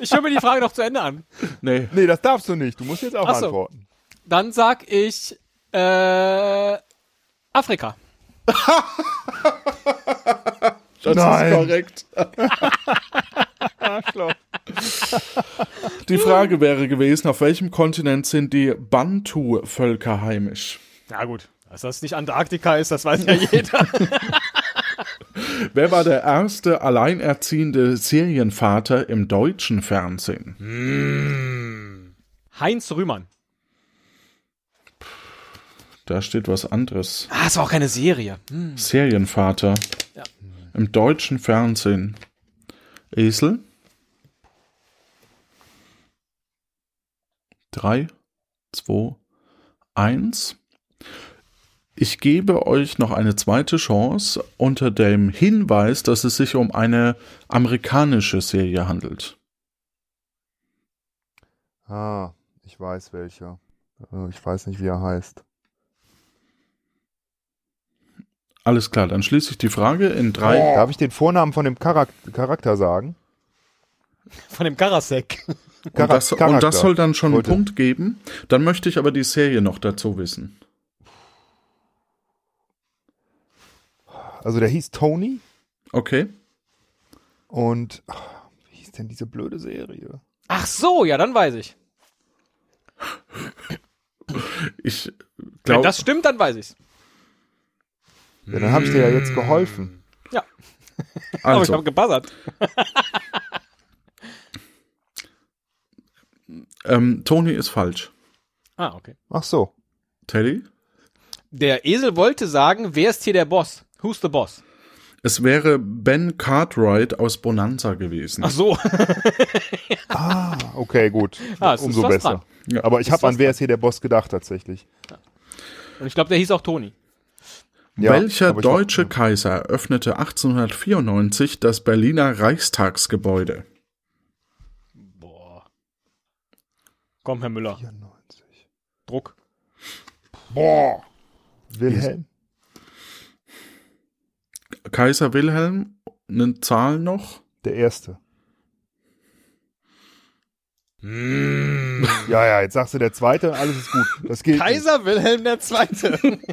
Speaker 2: Ich höre mir die Frage noch zu Ende an.
Speaker 1: Nee,
Speaker 3: Nee, das darfst du nicht. Du musst jetzt auch
Speaker 2: Ach so.
Speaker 3: antworten.
Speaker 2: Dann sag ich äh, Afrika.
Speaker 1: das
Speaker 3: Nein.
Speaker 1: ist korrekt. Die Frage wäre gewesen, auf welchem Kontinent sind die Bantu-Völker heimisch?
Speaker 2: Na gut, dass das nicht Antarktika ist, das weiß ja jeder.
Speaker 1: Wer war der erste alleinerziehende Serienvater im deutschen Fernsehen?
Speaker 2: Heinz Rühmann.
Speaker 1: Da steht was anderes.
Speaker 2: Ah, es war auch keine Serie. Hm.
Speaker 1: Serienvater
Speaker 2: Ja.
Speaker 1: im deutschen Fernsehen. Esel? Drei, zwei, eins. Ich gebe euch noch eine zweite Chance unter dem Hinweis, dass es sich um eine amerikanische Serie handelt.
Speaker 3: Ah, ich weiß welcher. Äh, Ich weiß nicht, wie er heißt.
Speaker 1: Alles klar, dann schließe ich die Frage in drei.
Speaker 3: Darf ich den Vornamen von dem Charak Charakter sagen?
Speaker 2: Von dem Karasek.
Speaker 1: Und das, und das soll dann schon einen
Speaker 3: Heute.
Speaker 1: Punkt geben. Dann möchte ich aber die Serie noch dazu wissen.
Speaker 3: Also der hieß Tony
Speaker 1: Okay?
Speaker 3: und ach, wie hieß denn diese blöde Serie?
Speaker 2: Ach so, ja, dann weiß ich.
Speaker 1: Ich
Speaker 2: Wenn
Speaker 1: glaube,
Speaker 2: das stimmt, dann weiß ich's.
Speaker 3: Ja, dann habe ich dir ja jetzt geholfen.
Speaker 2: Ja, aber ich
Speaker 1: also,
Speaker 2: habe gebuzzert.
Speaker 1: ähm, Tony ist falsch.
Speaker 2: Ah, okay.
Speaker 3: Ach so.
Speaker 1: Teddy?
Speaker 2: Der Esel wollte sagen, wer ist hier der Boss? Who's the Boss?
Speaker 1: Es wäre Ben Cartwright aus Bonanza gewesen.
Speaker 2: Ach so.
Speaker 3: Ah, okay, gut.
Speaker 2: Ah, es ist
Speaker 3: Umso besser.
Speaker 2: dran.
Speaker 1: Ja,
Speaker 3: Aber ich habe an wer ist hier der Boss gedacht tatsächlich.
Speaker 2: Und ich glaube, der hieß auch Toni.
Speaker 3: Ja,
Speaker 1: Welcher deutsche Kaiser eröffnete 1894 das Berliner Reichstagsgebäude?
Speaker 2: Boah. Komm, Herr Müller.
Speaker 3: 94.
Speaker 2: Druck.
Speaker 3: Wilhelm?
Speaker 1: Kaiser Wilhelm, eine Zahl noch?
Speaker 3: Der Erste. Ja, ja, jetzt sagst du der Zweite und alles ist gut. Das gilt. nicht.
Speaker 2: Kaiser Wilhelm der Zweite.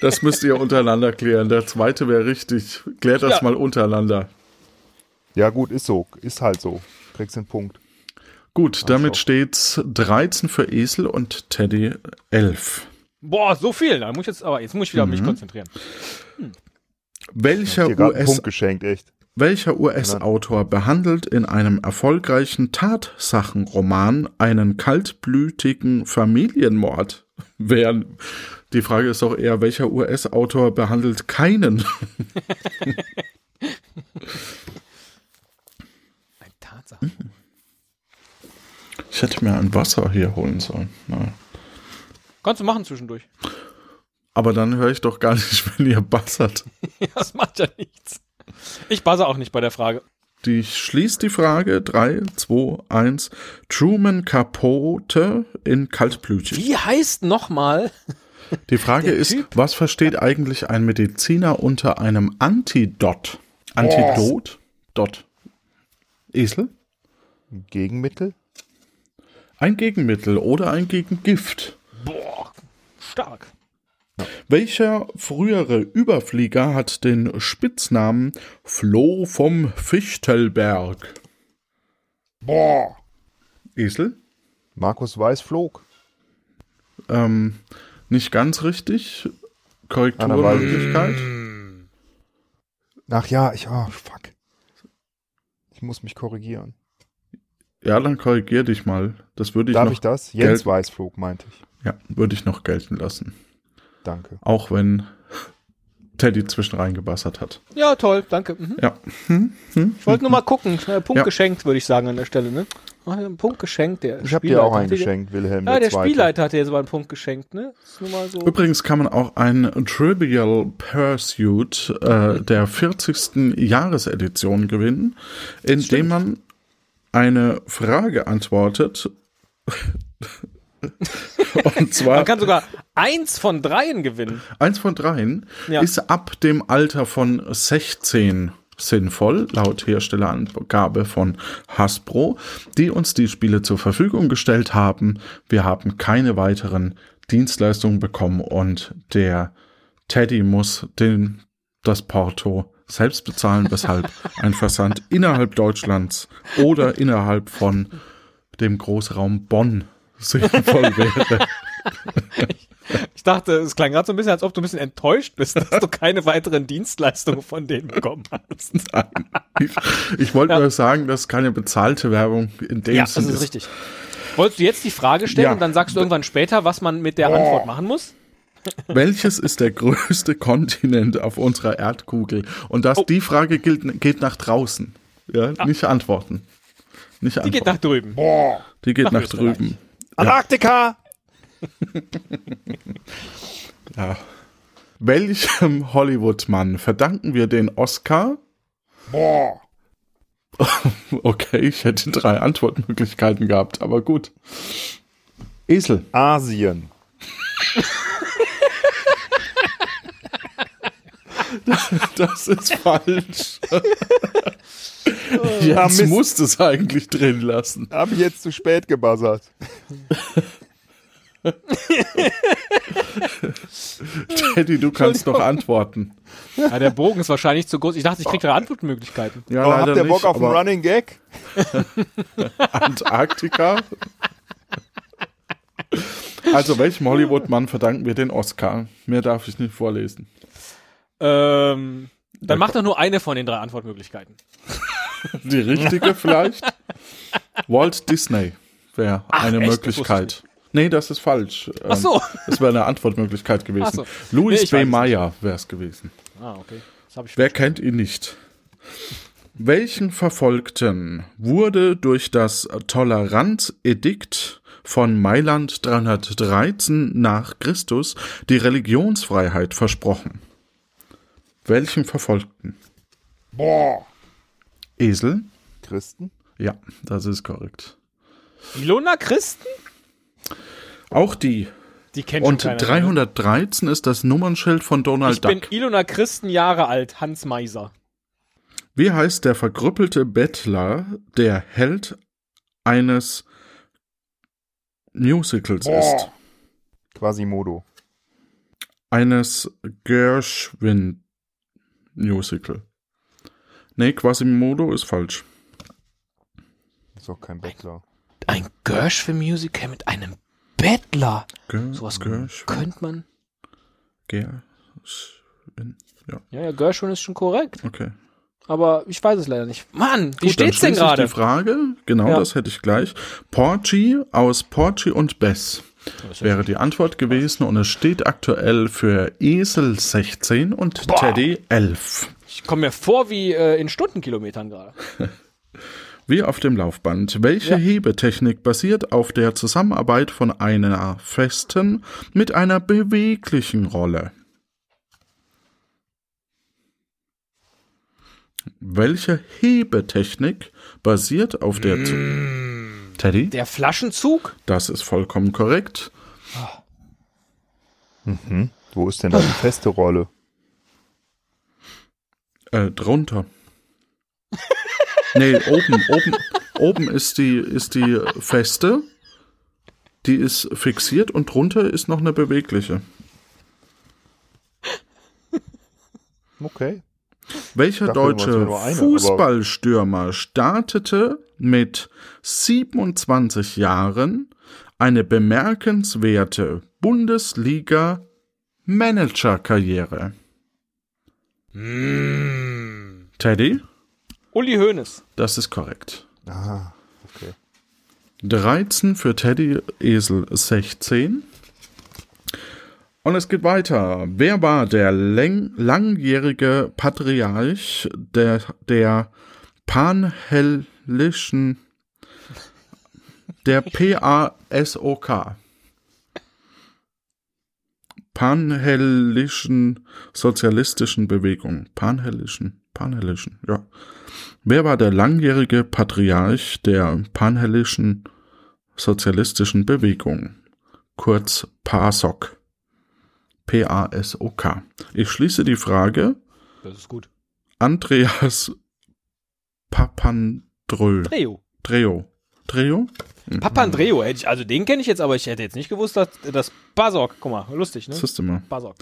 Speaker 1: Das müsst ihr untereinander klären. Der zweite wäre richtig. Klärt das
Speaker 2: Ja.
Speaker 1: mal untereinander.
Speaker 3: Ja, gut, ist so. Ist halt so. Kriegst den Punkt.
Speaker 1: Gut, damit
Speaker 3: schau.
Speaker 1: steht's 13 für Esel und Teddy 11.
Speaker 2: Boah, so viel. Da muss ich jetzt, aber jetzt muss ich wieder auf mich konzentrieren.
Speaker 1: Welcher US
Speaker 3: geschenkt, echt.
Speaker 1: Welcher US-Autor behandelt in einem erfolgreichen Tatsachenroman einen kaltblütigen Familienmord? Wer, die Frage ist doch eher, welcher US-Autor behandelt keinen? Ein Tatsachenroman. Ich hätte mir ein Wasser hier holen sollen. Na.
Speaker 2: Kannst du machen zwischendurch.
Speaker 1: Aber dann höre ich doch gar nicht, wenn ihr buzzert.
Speaker 2: das macht ja nichts. Ich buzzer auch nicht bei der Frage.
Speaker 1: Die schließt die Frage 3, 2, 1. Truman Capote in Kaltblütig.
Speaker 2: Wie heißt nochmal?
Speaker 1: Die Frage ist,
Speaker 2: Typ?
Speaker 1: was versteht eigentlich ein Mediziner unter einem Antidot? Antidot? Dot. Esel?
Speaker 3: Gegenmittel?
Speaker 1: Ein Gegenmittel oder ein Gegengift.
Speaker 2: Boah, stark.
Speaker 1: Welcher frühere Überflieger hat den Spitznamen Floh vom Fichtelberg?
Speaker 3: Boah.
Speaker 1: Esel?
Speaker 3: Markus Weiß flog.
Speaker 1: Ähm, nicht ganz richtig. Korrekturmöglichkeit.
Speaker 3: Ach ja, ich, oh, fuck. Ich muss mich korrigieren.
Speaker 1: Ja, dann korrigier dich mal. Das würde ich
Speaker 3: Darf
Speaker 1: noch,
Speaker 3: ich das? Jens
Speaker 1: Geld-
Speaker 3: Weiß flog, meinte ich.
Speaker 1: ja, würde ich noch gelten lassen.
Speaker 3: Danke.
Speaker 1: Auch wenn Teddy zwischen reingebassert hat.
Speaker 2: Ja, toll, danke. Mhm.
Speaker 1: Ja.
Speaker 2: Ich wollte nur mal gucken. Äh, Punkt
Speaker 1: Ja.
Speaker 2: geschenkt, würde ich sagen an der Stelle. Ne? Ein Punkt geschenkt. Der
Speaker 3: Ich habe dir auch einen geschenkt, Wilhelm.
Speaker 2: Ja, der
Speaker 3: Zweite.
Speaker 2: Spielleiter hat dir jetzt aber einen Punkt geschenkt. Ne? Das ist nur mal so.
Speaker 1: Übrigens kann man auch ein Trivial Pursuit äh, der 40. Jahresedition gewinnen, indem man eine Frage antwortet. Und
Speaker 2: Man
Speaker 1: zwar
Speaker 2: kann sogar eins von dreien gewinnen.
Speaker 1: eins von dreien
Speaker 2: Ja.
Speaker 1: ist ab dem Alter von 16 sinnvoll, laut Herstellerangabe von Hasbro, die uns die Spiele zur Verfügung gestellt haben. Wir haben keine weiteren Dienstleistungen bekommen und der Teddy muss den, das Porto selbst bezahlen, weshalb ein Versand innerhalb Deutschlands oder innerhalb von dem Großraum Bonn sinnvoll wäre.
Speaker 2: Ich dachte, es klang gerade so ein bisschen, als ob du ein bisschen enttäuscht bist, dass du keine weiteren Dienstleistungen von denen bekommen hast.
Speaker 1: Nein. Ich, ich wollte
Speaker 2: Ja.
Speaker 1: nur sagen, dass keine bezahlte Werbung in dem
Speaker 2: Ja, das
Speaker 1: Sinn
Speaker 2: ist richtig. Wolltest du jetzt die Frage stellen
Speaker 1: Ja.
Speaker 2: und dann sagst du irgendwann später, was man mit der Antwort machen muss?
Speaker 1: Welches ist der größte Kontinent auf unserer Erdkugel? Und das,
Speaker 2: Oh.
Speaker 1: die Frage gilt, geht nach draußen. Ja, nicht antworten. Nicht
Speaker 2: Die
Speaker 1: antworten.
Speaker 2: geht nach drüben.
Speaker 1: die geht
Speaker 2: nach
Speaker 1: nach drüben.
Speaker 3: Antarktika!
Speaker 1: Ja. Welchem Hollywood-Mann verdanken wir den Oscar?
Speaker 3: Boah.
Speaker 1: Okay, ich hätte drei Antwortmöglichkeiten gehabt, aber gut. Esel.
Speaker 3: Asien.
Speaker 1: Das ist falsch. Jetzt
Speaker 3: Mist.
Speaker 1: musst es eigentlich drin lassen.
Speaker 3: Habe ich jetzt zu spät gebuzzert.
Speaker 1: Teddy, du kannst noch antworten.
Speaker 2: Ja, der Bogen ist wahrscheinlich zu groß. Ich dachte, ich krieg drei Antwortmöglichkeiten.
Speaker 1: Ja,
Speaker 3: Oh, habt ihr Bock
Speaker 1: nicht,
Speaker 3: auf einen Running Gag?
Speaker 1: Antarktika. Also, welchem Hollywood-Mann verdanken wir den Oscar? Mehr darf ich nicht vorlesen.
Speaker 2: Ähm, dann mach doch nur eine von den drei Antwortmöglichkeiten.
Speaker 1: Die richtige vielleicht? Walt Disney wäre eine
Speaker 2: echt?
Speaker 1: Möglichkeit. Nee, das ist falsch.
Speaker 2: Ach so.
Speaker 1: Ähm, Das wäre eine Antwortmöglichkeit gewesen.
Speaker 2: So.
Speaker 1: Louis
Speaker 2: Nee,
Speaker 1: B. Mayer wäre es gewesen.
Speaker 2: Ah, okay. Das hab ich
Speaker 1: Wer kennt ihn nicht? Welchen Verfolgten wurde durch das Toleranzedikt von Mailand 313 nach Christus die Religionsfreiheit versprochen? Welchen Verfolgten?
Speaker 3: Boah.
Speaker 1: Esel?
Speaker 3: Christen?
Speaker 1: Ja, das ist korrekt.
Speaker 2: Ilona Christen?
Speaker 1: Auch die.
Speaker 2: Die kennt
Speaker 1: Und
Speaker 2: schon keiner.
Speaker 1: 313 ist das Nummernschild von Donald
Speaker 2: Ich bin
Speaker 1: Duck.
Speaker 2: Ilona Christen Jahre alt, Hans Meiser.
Speaker 1: Wie heißt der verkrüppelte Bettler, der Held eines Musicals ist?
Speaker 3: Quasimodo.
Speaker 1: Eines Gershwin Musical. Nee, Quasimodo ist falsch.
Speaker 3: Ist doch kein Bettler.
Speaker 2: Ein Gershwin-Musical mit einem Bettler.
Speaker 1: Ger
Speaker 2: Sowas
Speaker 1: Gershwin.
Speaker 2: könnte man.
Speaker 1: Gershwin. Ja,
Speaker 2: Ja, ja, Gershwin ist schon korrekt.
Speaker 1: okay.
Speaker 2: Aber ich weiß es leider nicht. Mann, wie
Speaker 1: Gut, dann
Speaker 2: steht's denn gerade?
Speaker 1: Die Frage, genau,
Speaker 2: Ja.
Speaker 1: das hätte ich gleich. Porgy aus Porgy und Bess wäre die Antwort gewesen und es steht aktuell für Esel 16 und Teddy 11.
Speaker 2: Ich komme mir vor wie äh, in Stundenkilometern gerade.
Speaker 1: Wie auf dem Laufband. Welche
Speaker 2: Ja.
Speaker 1: Hebetechnik basiert auf der Zusammenarbeit von einer festen mit einer beweglichen Rolle? Welche Hebetechnik basiert auf der... Zu Teddy?
Speaker 2: Der Flaschenzug?
Speaker 1: Das ist vollkommen korrekt.
Speaker 3: Wo ist denn da die feste Rolle?
Speaker 1: Äh, drunter. nee, oben, oben, oben ist die, ist die feste. Die ist fixiert und drunter ist noch eine bewegliche.
Speaker 3: Okay.
Speaker 1: Welcher
Speaker 3: dachte,
Speaker 1: deutsche
Speaker 3: eine,
Speaker 1: Fußballstürmer startete mit 27 Jahren eine bemerkenswerte Bundesliga-Manager-Karriere? Teddy?
Speaker 2: Uli Hoeneß.
Speaker 1: Das ist korrekt.
Speaker 3: Ah, okay.
Speaker 1: 13 für Teddy, Esel 16. Und es geht weiter. Wer war der läng langjährige Patriarch der, der panhellischen, der PASOK? Panhellischen Sozialistischen Bewegung. Panhellischen, Panhellischen, ja. Wer war der langjährige Patriarch der panhellischen sozialistischen Bewegung? Kurz PASOK. P-A-S-O-K. Ich schließe die Frage.
Speaker 2: Das ist gut.
Speaker 1: Andreas Papandreou.
Speaker 2: Treo.
Speaker 1: Dreo. Dreo?
Speaker 2: Papandreou hätte ich, also den kenne ich jetzt, aber ich hätte jetzt nicht gewusst, dass das Basok, guck mal, lustig, ne?
Speaker 1: Siehst du mal.
Speaker 2: Basok.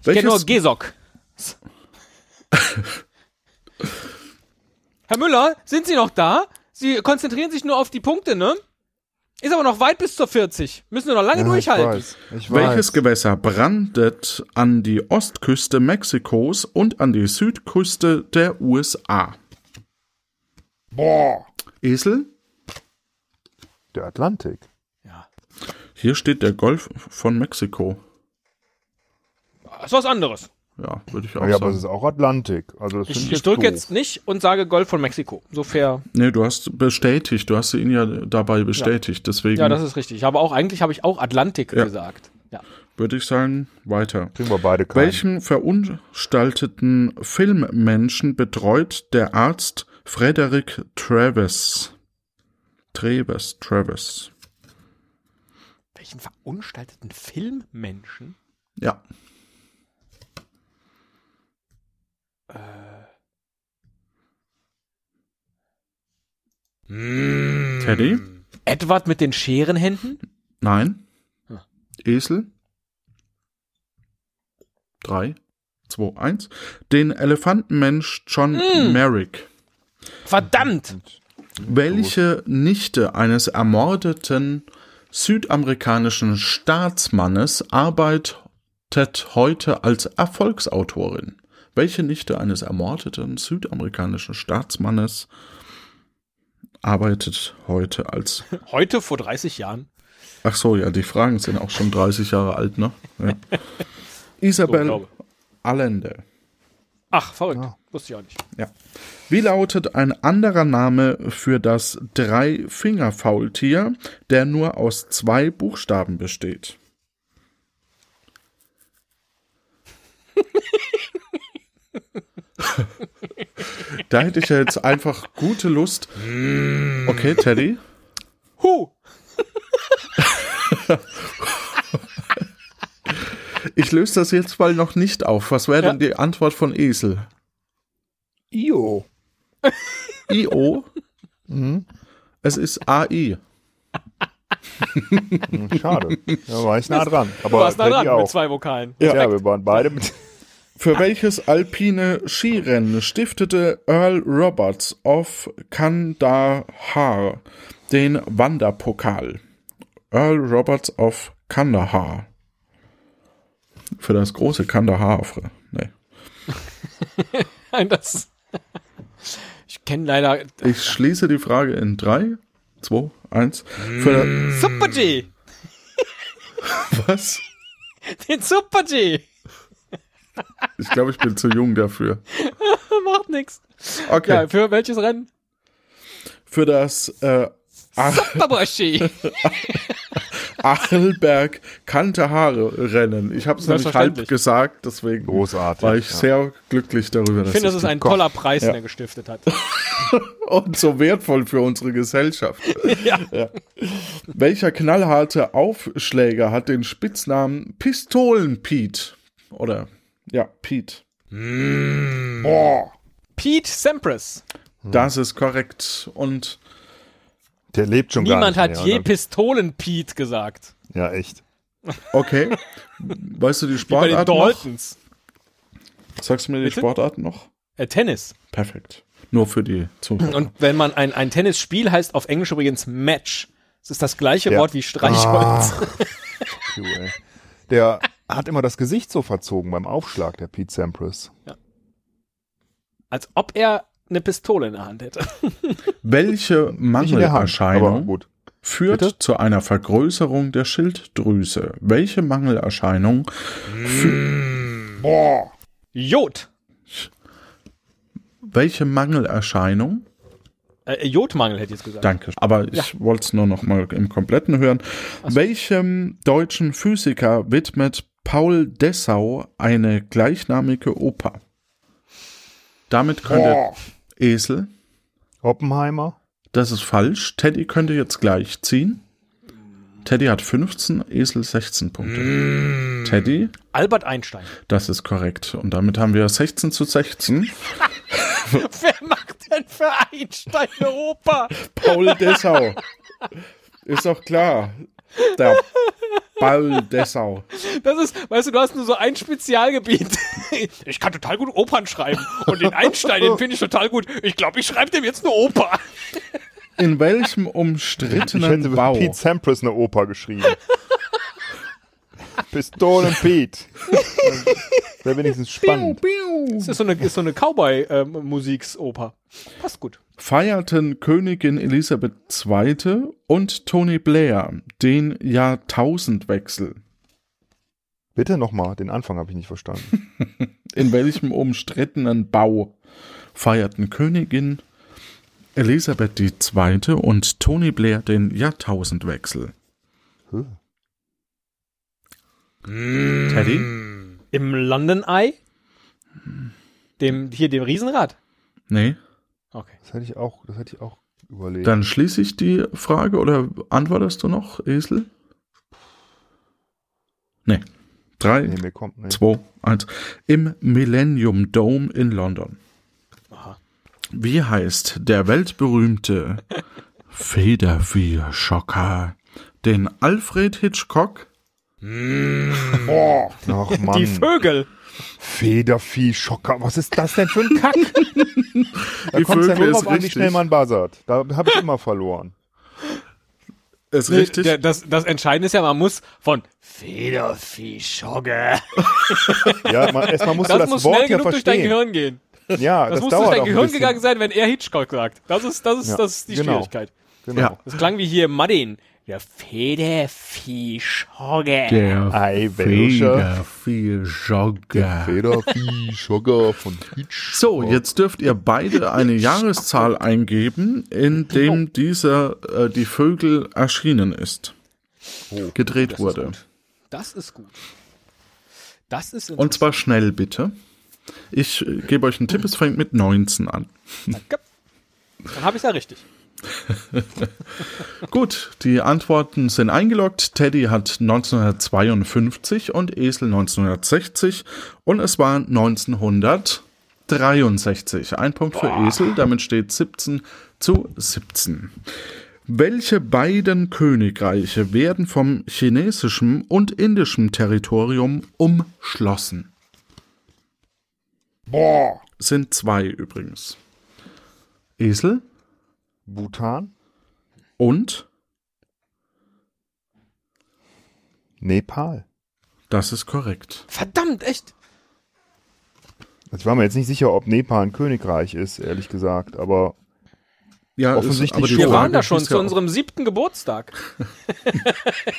Speaker 2: Ich kenne nur
Speaker 1: Welches,
Speaker 2: Gesok. Herr Müller, sind Sie noch da? Sie konzentrieren sich nur auf die Punkte, ne? Ist aber noch weit bis zur 40. Müssen wir noch lange
Speaker 3: Ja, ich
Speaker 2: durchhalten.
Speaker 3: weiß. Ich
Speaker 1: welches
Speaker 3: weiß.
Speaker 1: Gewässer brandet an die Ostküste Mexikos und an die Südküste der USA?
Speaker 3: Boah.
Speaker 1: Esel?
Speaker 3: Der Atlantik.
Speaker 2: Ja.
Speaker 1: Hier steht der Golf von Mexiko.
Speaker 2: Das ist was anderes.
Speaker 1: Ja, würde ich auch
Speaker 3: Ja, aber es
Speaker 1: sagen.
Speaker 3: ist auch Atlantik. Also das
Speaker 2: Ich, ich
Speaker 3: jetzt
Speaker 2: drücke jetzt nicht und sage Golf von Mexiko. So fair.
Speaker 1: Nee, du hast bestätigt, du hast ihn ja dabei bestätigt. Deswegen
Speaker 2: Ja, das ist richtig. Ich habe auch, eigentlich habe ich auch Atlantik
Speaker 1: Ja.
Speaker 2: gesagt. Ja.
Speaker 1: würde ich sagen, weiter.
Speaker 3: Kriegen wir beide keinen.
Speaker 1: Welchen verunstalteten Filmmenschen betreut der Arzt Frederick Travis? Travis, Travis.
Speaker 2: Welchen verunstalteten Filmmenschen?
Speaker 1: Ja, Teddy?
Speaker 2: Edward mit den Scherenhänden?
Speaker 1: Nein.
Speaker 2: Hm.
Speaker 1: Esel? Drei, zwei, eins. Den Elefantenmensch John
Speaker 2: Hm.
Speaker 1: Merrick.
Speaker 2: Verdammt!
Speaker 1: Welche Nichte eines ermordeten südamerikanischen Staatsmannes arbeitet heute als Erfolgsautorin? Welche Nichte eines ermordeten südamerikanischen Staatsmannes arbeitet heute als
Speaker 2: Heute vor 30 Jahren.
Speaker 1: Ach so, ja, die Fragen sind auch schon 30 Jahre alt, ne? Ja. Isabel
Speaker 2: glaube.
Speaker 1: Allende.
Speaker 2: Ach, verrückt. Wusste ich auch nicht.
Speaker 1: Ja. Wie lautet ein anderer Name für das Drei-Finger-Faultier, der nur aus zwei Buchstaben besteht? da hätte ich ja jetzt einfach gute Lust. Okay, Teddy.
Speaker 2: Huh!
Speaker 1: Ich löse das jetzt mal noch nicht auf. Was wäre
Speaker 2: Ja.
Speaker 1: denn die Antwort von Esel?
Speaker 3: Io.
Speaker 1: IO? Es ist AI.
Speaker 3: Hm, Schade. Da war ich nah dran.
Speaker 2: Du
Speaker 3: Aber
Speaker 2: warst nah dran
Speaker 3: auch.
Speaker 2: mit zwei Vokalen.
Speaker 3: Ja,
Speaker 2: Perfekt.
Speaker 3: wir waren beide mit.
Speaker 1: Für welches alpine Skirennen stiftete Earl Roberts of Kandahar den Wanderpokal? Earl Roberts of Kandahar. Für das große Kandahar. Nee.
Speaker 2: Nein, das. Ich kenne leider.
Speaker 1: Ich schließe die Frage in 3, 2, 1. Für
Speaker 2: Super G!
Speaker 1: was?
Speaker 2: Den Super G!
Speaker 1: Ich glaube, ich bin zu jung dafür.
Speaker 2: Macht nix.
Speaker 1: Okay.
Speaker 2: Ja, für welches Rennen?
Speaker 1: für das äh,
Speaker 2: Babashi.
Speaker 1: Achelberg Kante Haare Rennen. Ich habe es nämlich halb gesagt, deswegen
Speaker 3: Großartig,
Speaker 1: war ich
Speaker 3: ja.
Speaker 1: sehr glücklich darüber.
Speaker 2: Ich finde, das ist ein toller Preis, den er gestiftet hat.
Speaker 1: und so wertvoll für unsere Gesellschaft.
Speaker 2: ja.
Speaker 1: Welcher knallharte Aufschläger hat den Spitznamen Pistolen Pete? Oder ja, Pete.
Speaker 2: Pete Sampras.
Speaker 1: Das ist korrekt. Und
Speaker 3: Der lebt schon
Speaker 2: Niemand
Speaker 3: gar
Speaker 2: hat
Speaker 3: nicht
Speaker 2: je
Speaker 3: mehr.
Speaker 2: Pistolen Pete gesagt.
Speaker 3: Ja, echt.
Speaker 1: okay. weißt du die
Speaker 2: Wie bei den
Speaker 1: Sportarten noch?
Speaker 2: Daltons.
Speaker 1: Sagst du mir die
Speaker 2: Bitte?
Speaker 1: Sportarten noch?
Speaker 2: Äh, Tennis.
Speaker 1: Perfekt. Nur für die Zuhörer.
Speaker 2: Und wenn man ein, ein Tennisspiel heißt auf Englisch übrigens Match. Es ist das gleiche
Speaker 3: Ja.
Speaker 2: Wort wie Streichholz.
Speaker 3: Ah, ey. Der hat immer das Gesicht so verzogen beim Aufschlag, der Pete Sampras.
Speaker 2: Als ob er eine Pistole in der Hand hätte.
Speaker 1: Welche
Speaker 3: Hand,
Speaker 1: Mangelerscheinung
Speaker 3: gut.
Speaker 1: führt
Speaker 3: Bitte?
Speaker 1: zu einer Vergrößerung der Schilddrüse? Welche Mangelerscheinung
Speaker 3: Boah.
Speaker 2: Jod.
Speaker 1: Welche Mangelerscheinung?
Speaker 2: Äh, Jodmangel hätte ich jetzt gesagt.
Speaker 1: Danke. Aber ich wollte es nur noch mal im Kompletten hören. Welchem deutschen Physiker widmet Paul Dessau eine gleichnamige Oper? Damit könnte
Speaker 3: Boah.
Speaker 1: Esel,
Speaker 3: Oppenheimer.
Speaker 1: das ist falsch. Teddy könnte jetzt gleich ziehen. Teddy hat 15, Esel 16 Punkte. Teddy,
Speaker 2: Albert Einstein.
Speaker 1: das ist korrekt. Und damit haben wir 16 zu 16.
Speaker 2: Wer macht denn für Einstein Oper?
Speaker 1: Paul Dessau. Ist doch klar. Der Paul Dessau.
Speaker 2: Das ist, weißt du, du hast nur so ein Spezialgebiet. Ich kann total gut Opern schreiben. Und den Einstein, den finde ich total gut. Ich glaube, ich schreibe dem jetzt eine Oper.
Speaker 1: In welchem
Speaker 3: Ich
Speaker 1: umstrittenen
Speaker 3: hätte
Speaker 1: Bau?
Speaker 3: Pete Sampras eine Oper geschrieben. Pistolen Pete. Wäre wenigstens spannend.
Speaker 2: Das ist so eine, ist so eine Cowboy-Musiksoper. Passt gut.
Speaker 1: feierten Königin Elisabeth II. und Tony Blair den Jahrtausendwechsel.
Speaker 3: Bitte nochmal, den Anfang habe ich nicht verstanden.
Speaker 1: In welchem umstrittenen Bau feierten Königin Elisabeth II. und Tony Blair den Jahrtausendwechsel?
Speaker 3: Huh.
Speaker 1: Teddy?
Speaker 2: Im London Eye? Dem, hier, dem Riesenrad?
Speaker 1: Nee.
Speaker 2: Okay.
Speaker 3: Das hätte ich auch, das hätte ich auch überlegt.
Speaker 1: Dann schließe ich die Frage oder antwortest du noch, Esel? Nee. Drei,
Speaker 3: nee, mir kommt nicht.
Speaker 1: zwei, eins. Im Millennium Dome in London.
Speaker 2: Aha.
Speaker 1: Wie heißt der weltberühmte Federvieh-Schocker, den Alfred Hitchcock
Speaker 3: Boah. Ach
Speaker 2: Die
Speaker 3: Mann.
Speaker 2: Vögel.
Speaker 3: Federvieh, Schocker. Was ist das denn für ein Kack? da
Speaker 1: Die
Speaker 3: kommt es ja
Speaker 1: Vögel
Speaker 3: nur
Speaker 1: ist
Speaker 3: drauf an, wie
Speaker 1: richtig.
Speaker 3: schnell man buzzert. Da habe ich immer verloren.
Speaker 1: ist
Speaker 2: Nee,
Speaker 1: richtig?
Speaker 2: der, das, das Entscheidende ist ja, man muss von Federviehschogge.
Speaker 3: Ja, man, erstmal musst
Speaker 2: Das,
Speaker 3: du das
Speaker 2: muss
Speaker 3: Wort
Speaker 2: schnell
Speaker 3: ja
Speaker 2: genug durch dein. Gehirn gehen.
Speaker 3: Ja,
Speaker 2: Das,
Speaker 3: das,
Speaker 2: muss durch dein Gehirn gegangen sein, wenn er Hitchcock sagt. Das ist, das ist,
Speaker 3: Ja,
Speaker 2: das ist die
Speaker 3: genau.
Speaker 2: Schwierigkeit.
Speaker 3: Genau.
Speaker 1: Ja.
Speaker 2: Das klang wie hier Madin. Der Federviehschogge.
Speaker 1: der
Speaker 3: Ei, welcher?
Speaker 1: Federvieh-Schocker.
Speaker 3: Federvieh, Schocker von Hitch.
Speaker 1: So, jetzt dürft ihr beide eine Jahreszahl eingeben, in dem dieser äh, die Vögel erschienen ist. gedreht
Speaker 2: das ist
Speaker 1: wurde.
Speaker 2: gut. Das ist gut. Das ist
Speaker 1: Und zwar schnell bitte. Ich äh, gebe euch einen Tipp, es fängt mit 19 an.
Speaker 2: Danke. Dann habe ich ja richtig.
Speaker 1: Gut, die Antworten sind eingeloggt. Teddy hat 1952 und Esel 1960 und es war 1963. Ein Punkt für Esel, damit steht 17 zu 17. Welche beiden Königreiche werden vom chinesischen und indischen Territorium umschlossen?
Speaker 3: Boah.
Speaker 1: Sind zwei übrigens. Esel
Speaker 3: Bhutan?
Speaker 1: und
Speaker 3: Nepal.
Speaker 1: das ist korrekt.
Speaker 2: Verdammt, echt.
Speaker 3: Ich war mir jetzt nicht sicher, ob Nepal ein Königreich ist, ehrlich gesagt, aber
Speaker 1: Ja,
Speaker 3: Offensichtlich
Speaker 1: aber die
Speaker 3: schon.
Speaker 2: Wir waren da schon zu unserem siebten Geburtstag.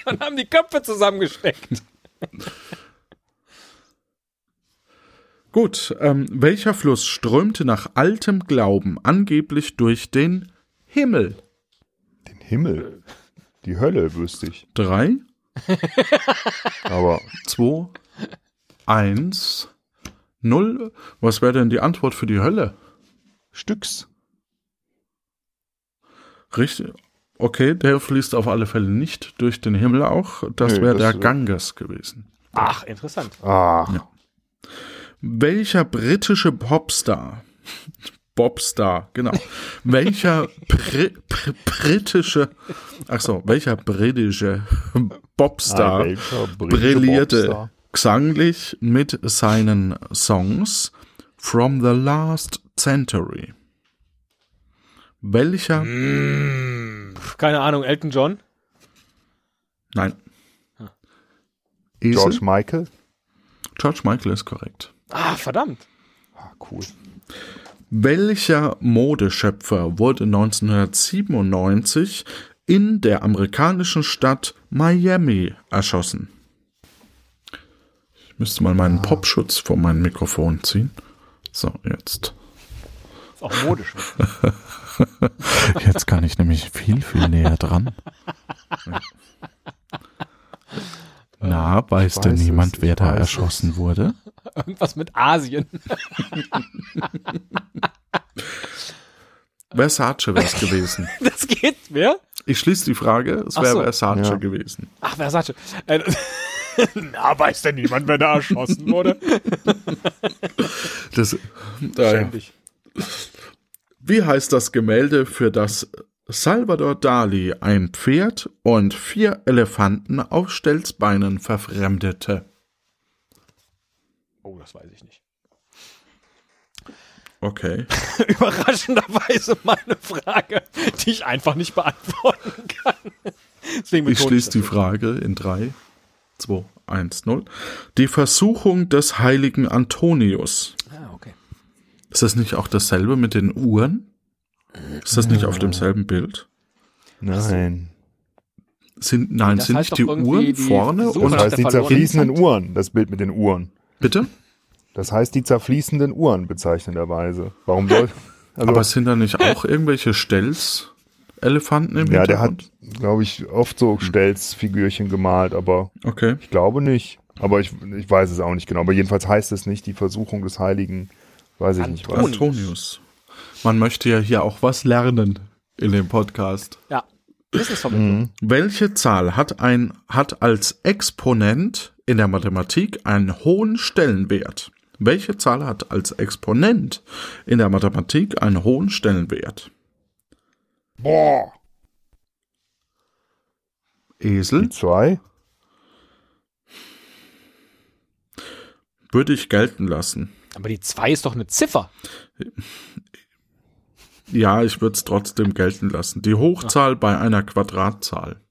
Speaker 2: Und haben die Köpfe zusammengesteckt.
Speaker 1: Gut, ähm, welcher Fluss strömte nach altem Glauben angeblich durch den Himmel?
Speaker 3: Den Himmel. Die Hölle wüsste ich.
Speaker 1: Drei,
Speaker 3: Aber
Speaker 1: zwei, eins, null. Was wäre denn die Antwort für die Hölle?
Speaker 3: Stücks.
Speaker 1: Richtig. Okay, der fließt auf alle Fälle nicht durch den Himmel auch. Das
Speaker 3: Nö,
Speaker 1: wäre der Ganges gewesen.
Speaker 2: Ach, interessant.
Speaker 3: Ah,
Speaker 1: Welcher britische Popstar, Bobstar, genau, welcher Bri Br britische, ach so, welcher britische Bobstar
Speaker 3: Ah, welcher britische
Speaker 1: brillierte
Speaker 3: Popstar?
Speaker 1: gesanglich mit seinen Songs From the Last Century? Welcher?
Speaker 2: Pff, Keine Ahnung, Elton John?
Speaker 1: Nein. Esel?
Speaker 3: George
Speaker 1: George,
Speaker 3: Michael?
Speaker 1: Michael ist korrekt.
Speaker 2: Ah, verdammt.
Speaker 3: Ah, cool.
Speaker 1: Welcher Modeschöpfer wurde 1997 in der amerikanischen Stadt Miami erschossen? Ich müsste mal meinen Popschutz vor meinem Mikrofon ziehen. So, jetzt.
Speaker 2: Ist auch modisch.
Speaker 1: Jetzt kann ich nämlich viel, viel näher dran. Na, weiß,
Speaker 3: Ich
Speaker 1: denn
Speaker 3: weiß
Speaker 1: niemand,
Speaker 3: es,
Speaker 1: wer da
Speaker 3: weiß
Speaker 1: erschossen wurde?
Speaker 2: Irgendwas mit Asien.
Speaker 1: Versace wäre es gewesen.
Speaker 2: Das geht, wer?
Speaker 1: Ich schließe die Frage, es wäre
Speaker 2: so.
Speaker 1: Versace
Speaker 3: Ja.
Speaker 1: gewesen.
Speaker 2: Ach, Versace. Äh, Na, weiß denn niemand, wer da erschossen wurde?
Speaker 1: Das, ja.
Speaker 2: Ständig.
Speaker 1: Wie heißt das Gemälde, für das Salvador Dali ein Pferd und vier Elefanten auf Stelzbeinen verfremdete?
Speaker 2: Oh, das weiß ich nicht.
Speaker 1: Okay.
Speaker 2: Überraschenderweise meine Frage, die ich einfach nicht beantworten kann. Deswegen
Speaker 1: Ich schließe die. Frage in 3, 2, 1, 0. Die Versuchung des heiligen Antonius.
Speaker 2: Ah, okay.
Speaker 1: Ist das nicht auch dasselbe mit den Uhren? Ist das nicht auf demselben Bild?
Speaker 3: Nein.
Speaker 1: Sind, nein,
Speaker 2: Das
Speaker 1: sind nicht die Uhren
Speaker 2: die
Speaker 1: vorne
Speaker 2: Suche
Speaker 1: und
Speaker 3: Das heißt die zerfließenden. Uhren, das Bild mit den Uhren.
Speaker 1: bitte?
Speaker 3: Das heißt die zerfließenden Uhren bezeichnenderweise. Warum soll. Also,
Speaker 1: Aber sind da nicht auch irgendwelche Stelz-Elefanten im
Speaker 3: ja, der hat, glaube ich, oft so Stelzfigürchen gemalt, aber
Speaker 1: Okay.
Speaker 3: ich glaube nicht. Aber ich, ich weiß es auch nicht genau. Aber jedenfalls heißt es nicht die Versuchung des Heiligen, weiß ich nicht was.
Speaker 2: Antonius.
Speaker 1: Man möchte ja hier auch was lernen in dem Podcast.
Speaker 2: Ja, Wissensvermittlung.
Speaker 1: Welche Zahl hat ein hat als Exponent in der Mathematik einen hohen Stellenwert? Welche Zahl hat als Exponent in der Mathematik einen hohen Stellenwert?
Speaker 3: Boah!
Speaker 1: Esel
Speaker 3: Die zwei?
Speaker 1: würde ich gelten lassen.
Speaker 2: Aber die 2 ist doch eine Ziffer.
Speaker 1: Ja, ich würde es trotzdem gelten lassen. Die Hochzahl bei einer Quadratzahl.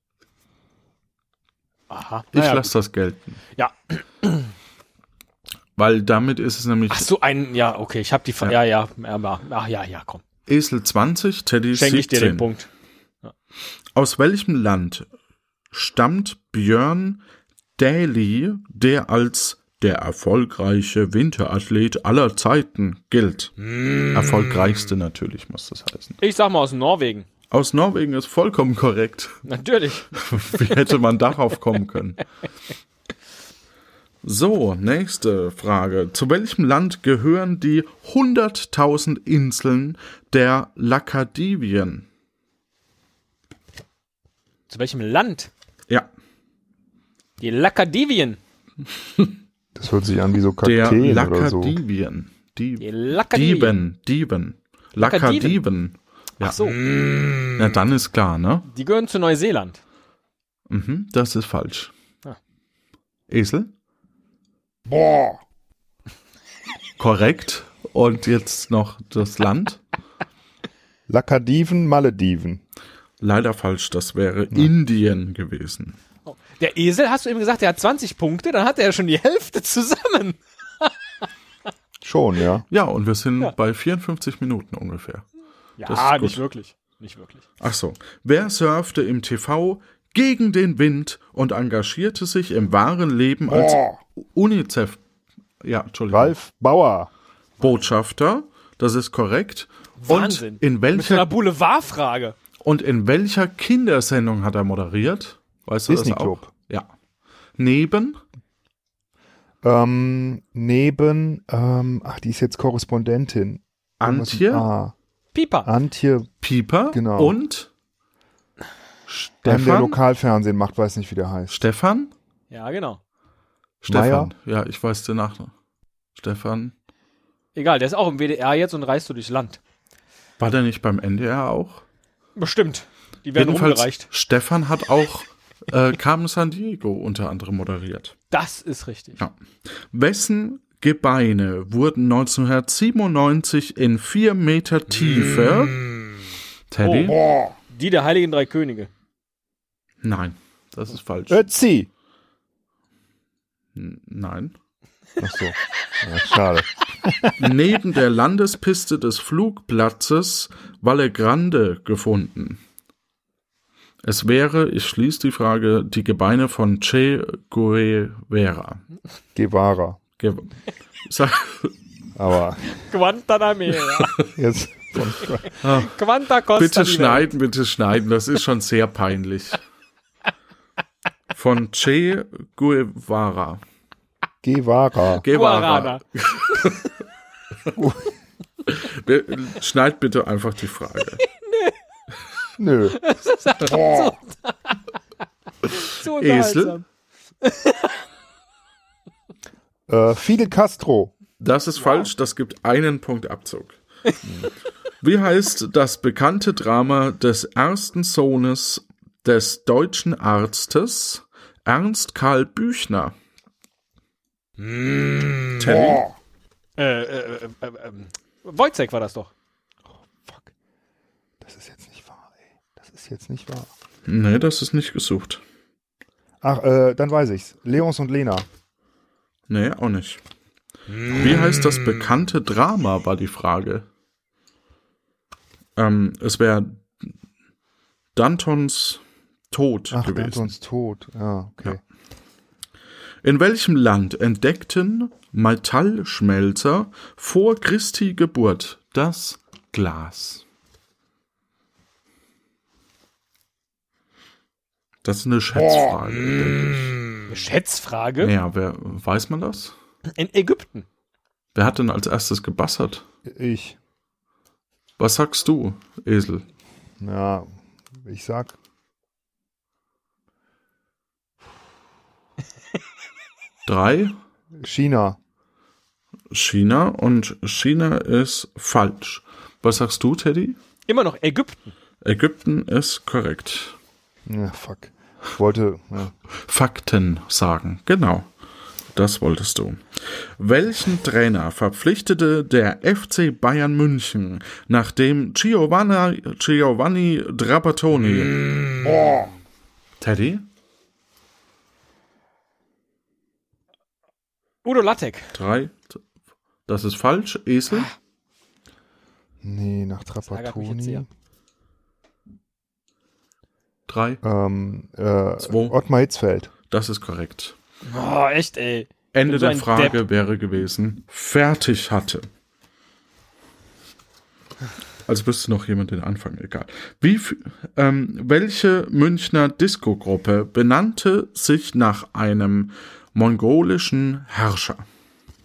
Speaker 2: Aha.
Speaker 1: Ich
Speaker 2: Naja,
Speaker 1: lasse das gelten.
Speaker 2: Ja.
Speaker 1: Weil damit ist es nämlich
Speaker 2: Ach so, ein, ja, okay, ich habe die, Ver- ja, ja, ja, ach, ja, ja, komm.
Speaker 1: Esel 20, Teddy
Speaker 2: Schenke ich dir
Speaker 1: 17.
Speaker 2: den Punkt.
Speaker 1: Aus welchem Land stammt Björn Daly, der als der erfolgreiche Winterathlet aller Zeiten gilt? Erfolgreichste natürlich, muss das heißen.
Speaker 2: Ich sag mal aus Norwegen.
Speaker 1: Aus Norwegen ist vollkommen korrekt.
Speaker 2: Natürlich.
Speaker 1: Wie hätte man darauf kommen können? So, nächste Frage. Zu welchem Land gehören die 100.000 Inseln der Lakadivien?
Speaker 2: Zu welchem Land?
Speaker 1: Ja,
Speaker 2: Die Lakadivien.
Speaker 3: Das hört sich an wie so
Speaker 1: der
Speaker 3: Kakteen oder so.
Speaker 1: Lakadivien. Die
Speaker 2: Die Lakadivien.
Speaker 1: Dieben, Dieben. Lakadiven. Ja.
Speaker 2: Ach so,
Speaker 1: Na, dann ist klar, ne?
Speaker 2: die gehören zu Neuseeland.
Speaker 1: Mhm, das ist falsch.
Speaker 2: Ah.
Speaker 1: Esel?
Speaker 3: Boah!
Speaker 1: Korrekt. Und jetzt noch das Land?
Speaker 3: Lakadiven, Malediven.
Speaker 1: Leider falsch, das wäre Indien gewesen.
Speaker 2: Oh. Der Esel, hast du eben gesagt, der hat 20 Punkte, dann hat er ja schon die Hälfte zusammen.
Speaker 3: Schon, ja.
Speaker 1: Ja, und wir sind
Speaker 2: Ja.
Speaker 1: bei 54 Minuten ungefähr. Das
Speaker 2: Ja, nicht wirklich. Nicht wirklich.
Speaker 1: Ach so. Wer surfte im TV gegen den Wind und engagierte sich im wahren Leben als
Speaker 3: Boah!
Speaker 1: UNICEF ja, Entschuldigung,
Speaker 3: Ralf Bauer.
Speaker 1: Botschafter? Das ist korrekt.
Speaker 2: Wahnsinn.
Speaker 1: Und in
Speaker 2: Mit so einer
Speaker 1: welcher,
Speaker 2: Boulevardfrage.
Speaker 1: und in welcher Kindersendung hat er moderiert? Weißt du
Speaker 3: Disney
Speaker 1: das auch?
Speaker 3: Club.
Speaker 1: Ja. Neben
Speaker 3: Ähm, neben, ähm, ach, die ist jetzt Korrespondentin.
Speaker 1: Antje
Speaker 3: A.
Speaker 2: Pieper.
Speaker 3: Antje,
Speaker 1: Pieper
Speaker 3: Genau.
Speaker 1: und
Speaker 3: der, der
Speaker 1: Stefan?
Speaker 3: Lokalfernsehen macht, weiß nicht, wie der heißt.
Speaker 1: Stefan?
Speaker 2: Ja, genau.
Speaker 1: Stefan. Ja, ich weiß den Nachnamen. Stefan.
Speaker 2: Egal, der ist auch im WDR jetzt und reist so durchs Land.
Speaker 1: War der nicht beim NDR auch?
Speaker 2: Bestimmt. Die werden rumgereicht.
Speaker 1: Stefan hat auch äh, Carmen San Diego unter anderem moderiert.
Speaker 2: Das ist richtig.
Speaker 1: Ja. Wessen Gebeine wurden 1997 in vier Meter Tiefe? Teddy?
Speaker 2: Oh. Die der Heiligen Drei Könige.
Speaker 1: Nein, das ist falsch.
Speaker 3: Ötzi!
Speaker 1: N- Nein.
Speaker 3: Ach so. Ja, schade.
Speaker 1: Neben der Landespiste des Flugplatzes Valle Grande gefunden. Es wäre, ich schließe die Frage, die Gebeine von Che Guevara.
Speaker 3: Guevara.
Speaker 1: Ge
Speaker 3: Aber
Speaker 2: Guantanamera.
Speaker 3: jetzt von
Speaker 2: Quanta Costa
Speaker 1: bitte schneiden, bitte schneiden, das ist schon sehr peinlich. Von Che Guevara.
Speaker 3: Guevara.
Speaker 1: Guevara. Schneid bitte einfach die Frage.
Speaker 3: Nö.
Speaker 2: Zu
Speaker 1: Esel?
Speaker 2: unterhaltsam.
Speaker 3: Äh, Fidel Castro.
Speaker 1: Das ist falsch, das gibt einen Punkt Abzug. Wie heißt das bekannte Drama des ersten Sohnes des deutschen Arztes Ernst Karl Büchner? Teddy?
Speaker 3: Boah.
Speaker 2: Äh, äh, äh, äh, ähm, Wojciech war das doch.
Speaker 3: Fuck. Das ist jetzt nicht wahr, ey. Das ist jetzt nicht wahr.
Speaker 1: Nee, das ist nicht gesucht.
Speaker 3: Ach, äh, dann weiß ich's. Leons und Lena.
Speaker 1: Nee, auch nicht. Wie heißt das bekannte Drama, war die Frage. Ähm, es wäre Dantons Tod
Speaker 3: Ach,
Speaker 1: gewesen.
Speaker 3: Antons Tod. Ja, okay.
Speaker 1: In welchem Land entdeckten Metallschmelzer vor Christi Geburt das Glas? Das ist eine Schätzfrage. denke
Speaker 2: Eine Schätzfrage.
Speaker 1: Ja, wer weiß man das?
Speaker 2: In Ägypten.
Speaker 1: Wer hat denn als erstes gebassert?
Speaker 3: Ich.
Speaker 1: Was sagst du, Esel?
Speaker 3: Ja, ich sag.
Speaker 1: Drei?
Speaker 3: China.
Speaker 1: China und China ist falsch. Was sagst du, Teddy?
Speaker 2: Immer noch Ägypten.
Speaker 1: Ägypten ist korrekt.
Speaker 3: Ja, fuck. Ich wollte. Ja.
Speaker 1: Fakten sagen. Genau. Das wolltest du. Welchen Trainer verpflichtete der FC Bayern München, nachdem Giovanna, Giovanni Trapattoni. Teddy?
Speaker 2: Udo Lattek.
Speaker 1: Drei. Das ist falsch. Esel?
Speaker 3: Nee, nach
Speaker 2: ärgert mich jetzt sehr.
Speaker 3: Trapattoni.
Speaker 1: Drei.
Speaker 3: Ähm, äh,
Speaker 1: Zwei.
Speaker 3: Ottmar Hitzfeld.
Speaker 1: Das ist korrekt.
Speaker 2: Oh, echt, ey.
Speaker 1: Ende
Speaker 2: so
Speaker 1: der Frage wäre gewesen, fertig hatte. Also wüsste noch jemand den Anfang, egal. Wie, ähm, welche Münchner Disco-Gruppe benannte sich nach einem mongolischen Herrscher?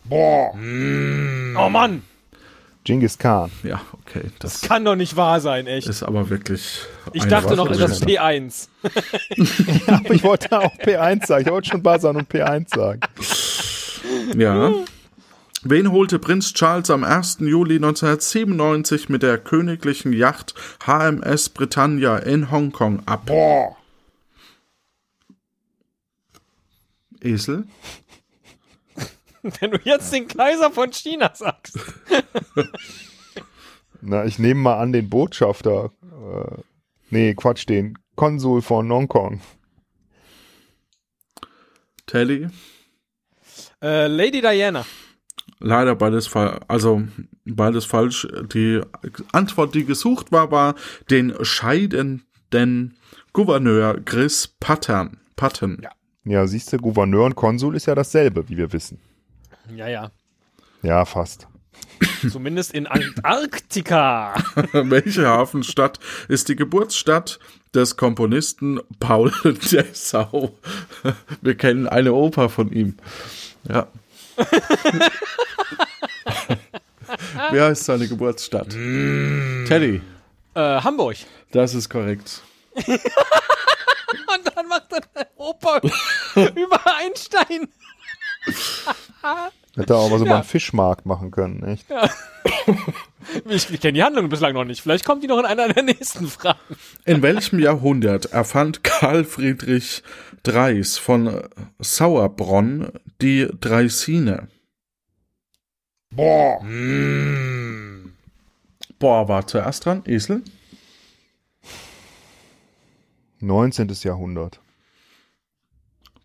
Speaker 3: Boah.
Speaker 2: Oh Mann.
Speaker 3: Genghis Khan.
Speaker 1: Ja, okay, das
Speaker 2: Kann doch nicht wahr sein, echt.
Speaker 1: ist aber wirklich.
Speaker 2: Ich dachte noch, das ist
Speaker 1: gewesen.
Speaker 2: P1.
Speaker 3: Aber ich wollte auch P1 sagen. Ich wollte schon buzzern und P1 sagen.
Speaker 1: Ja. Wen holte Prinz Charles am 1. Juli 1997 mit der königlichen Yacht HMS Britannia in Hongkong ab?
Speaker 3: Boah.
Speaker 1: Esel?
Speaker 2: Wenn du jetzt den Kaiser von China sagst.
Speaker 3: Na, ich nehme mal an den Botschafter. Äh, nee, Quatsch, den Konsul von Hongkong.
Speaker 1: Teddy?
Speaker 2: Äh, Lady Diana.
Speaker 1: Leider beides falsch. Also beides falsch. Die Antwort, die gesucht war, war den scheidenden Gouverneur Chris Patton. Patton.
Speaker 2: Ja.
Speaker 3: Ja, siehst du, Gouverneur und Konsul ist ja dasselbe, wie wir wissen.
Speaker 2: Ja, ja.
Speaker 3: Ja, fast.
Speaker 2: Zumindest in Antarktika.
Speaker 1: Welche Hafenstadt ist die Geburtsstadt des Komponisten Paul Dessau? Wir kennen eine Oper von ihm. Ja. Wie heißt seine Geburtsstadt? Teddy,
Speaker 2: Äh, Hamburg.
Speaker 1: das ist korrekt.
Speaker 2: Und dann macht er eine Oper über Einstein.
Speaker 3: Hätte auch mal so
Speaker 2: Ja.
Speaker 3: mal einen Fischmarkt machen können, echt?
Speaker 2: Ich, ich kenne die Handlung bislang noch nicht. Vielleicht kommt die noch in einer der nächsten Fragen.
Speaker 1: In welchem Jahrhundert erfand Karl Friedrich Dreis von Sauerbronn die Dreisine?
Speaker 3: Boah.
Speaker 1: Boah, war zuerst dran. Esel?
Speaker 3: 19. Jahrhundert.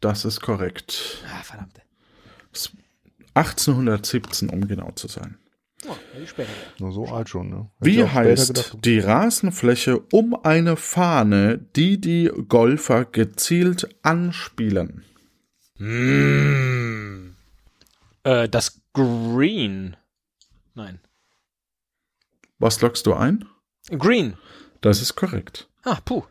Speaker 1: Das ist korrekt.
Speaker 2: Ah, verdammt.
Speaker 1: 1817, um genau zu sein.
Speaker 2: Oh.
Speaker 3: Nur so alt schon, ne? Hätte
Speaker 1: Wie heißt
Speaker 3: gedacht.
Speaker 1: die Rasenfläche um eine Fahne, die die Golfer gezielt anspielen?
Speaker 2: Äh, das Green. Nein.
Speaker 1: Was lockst du ein?
Speaker 2: Green.
Speaker 1: Das ist korrekt.
Speaker 2: Ah, puh.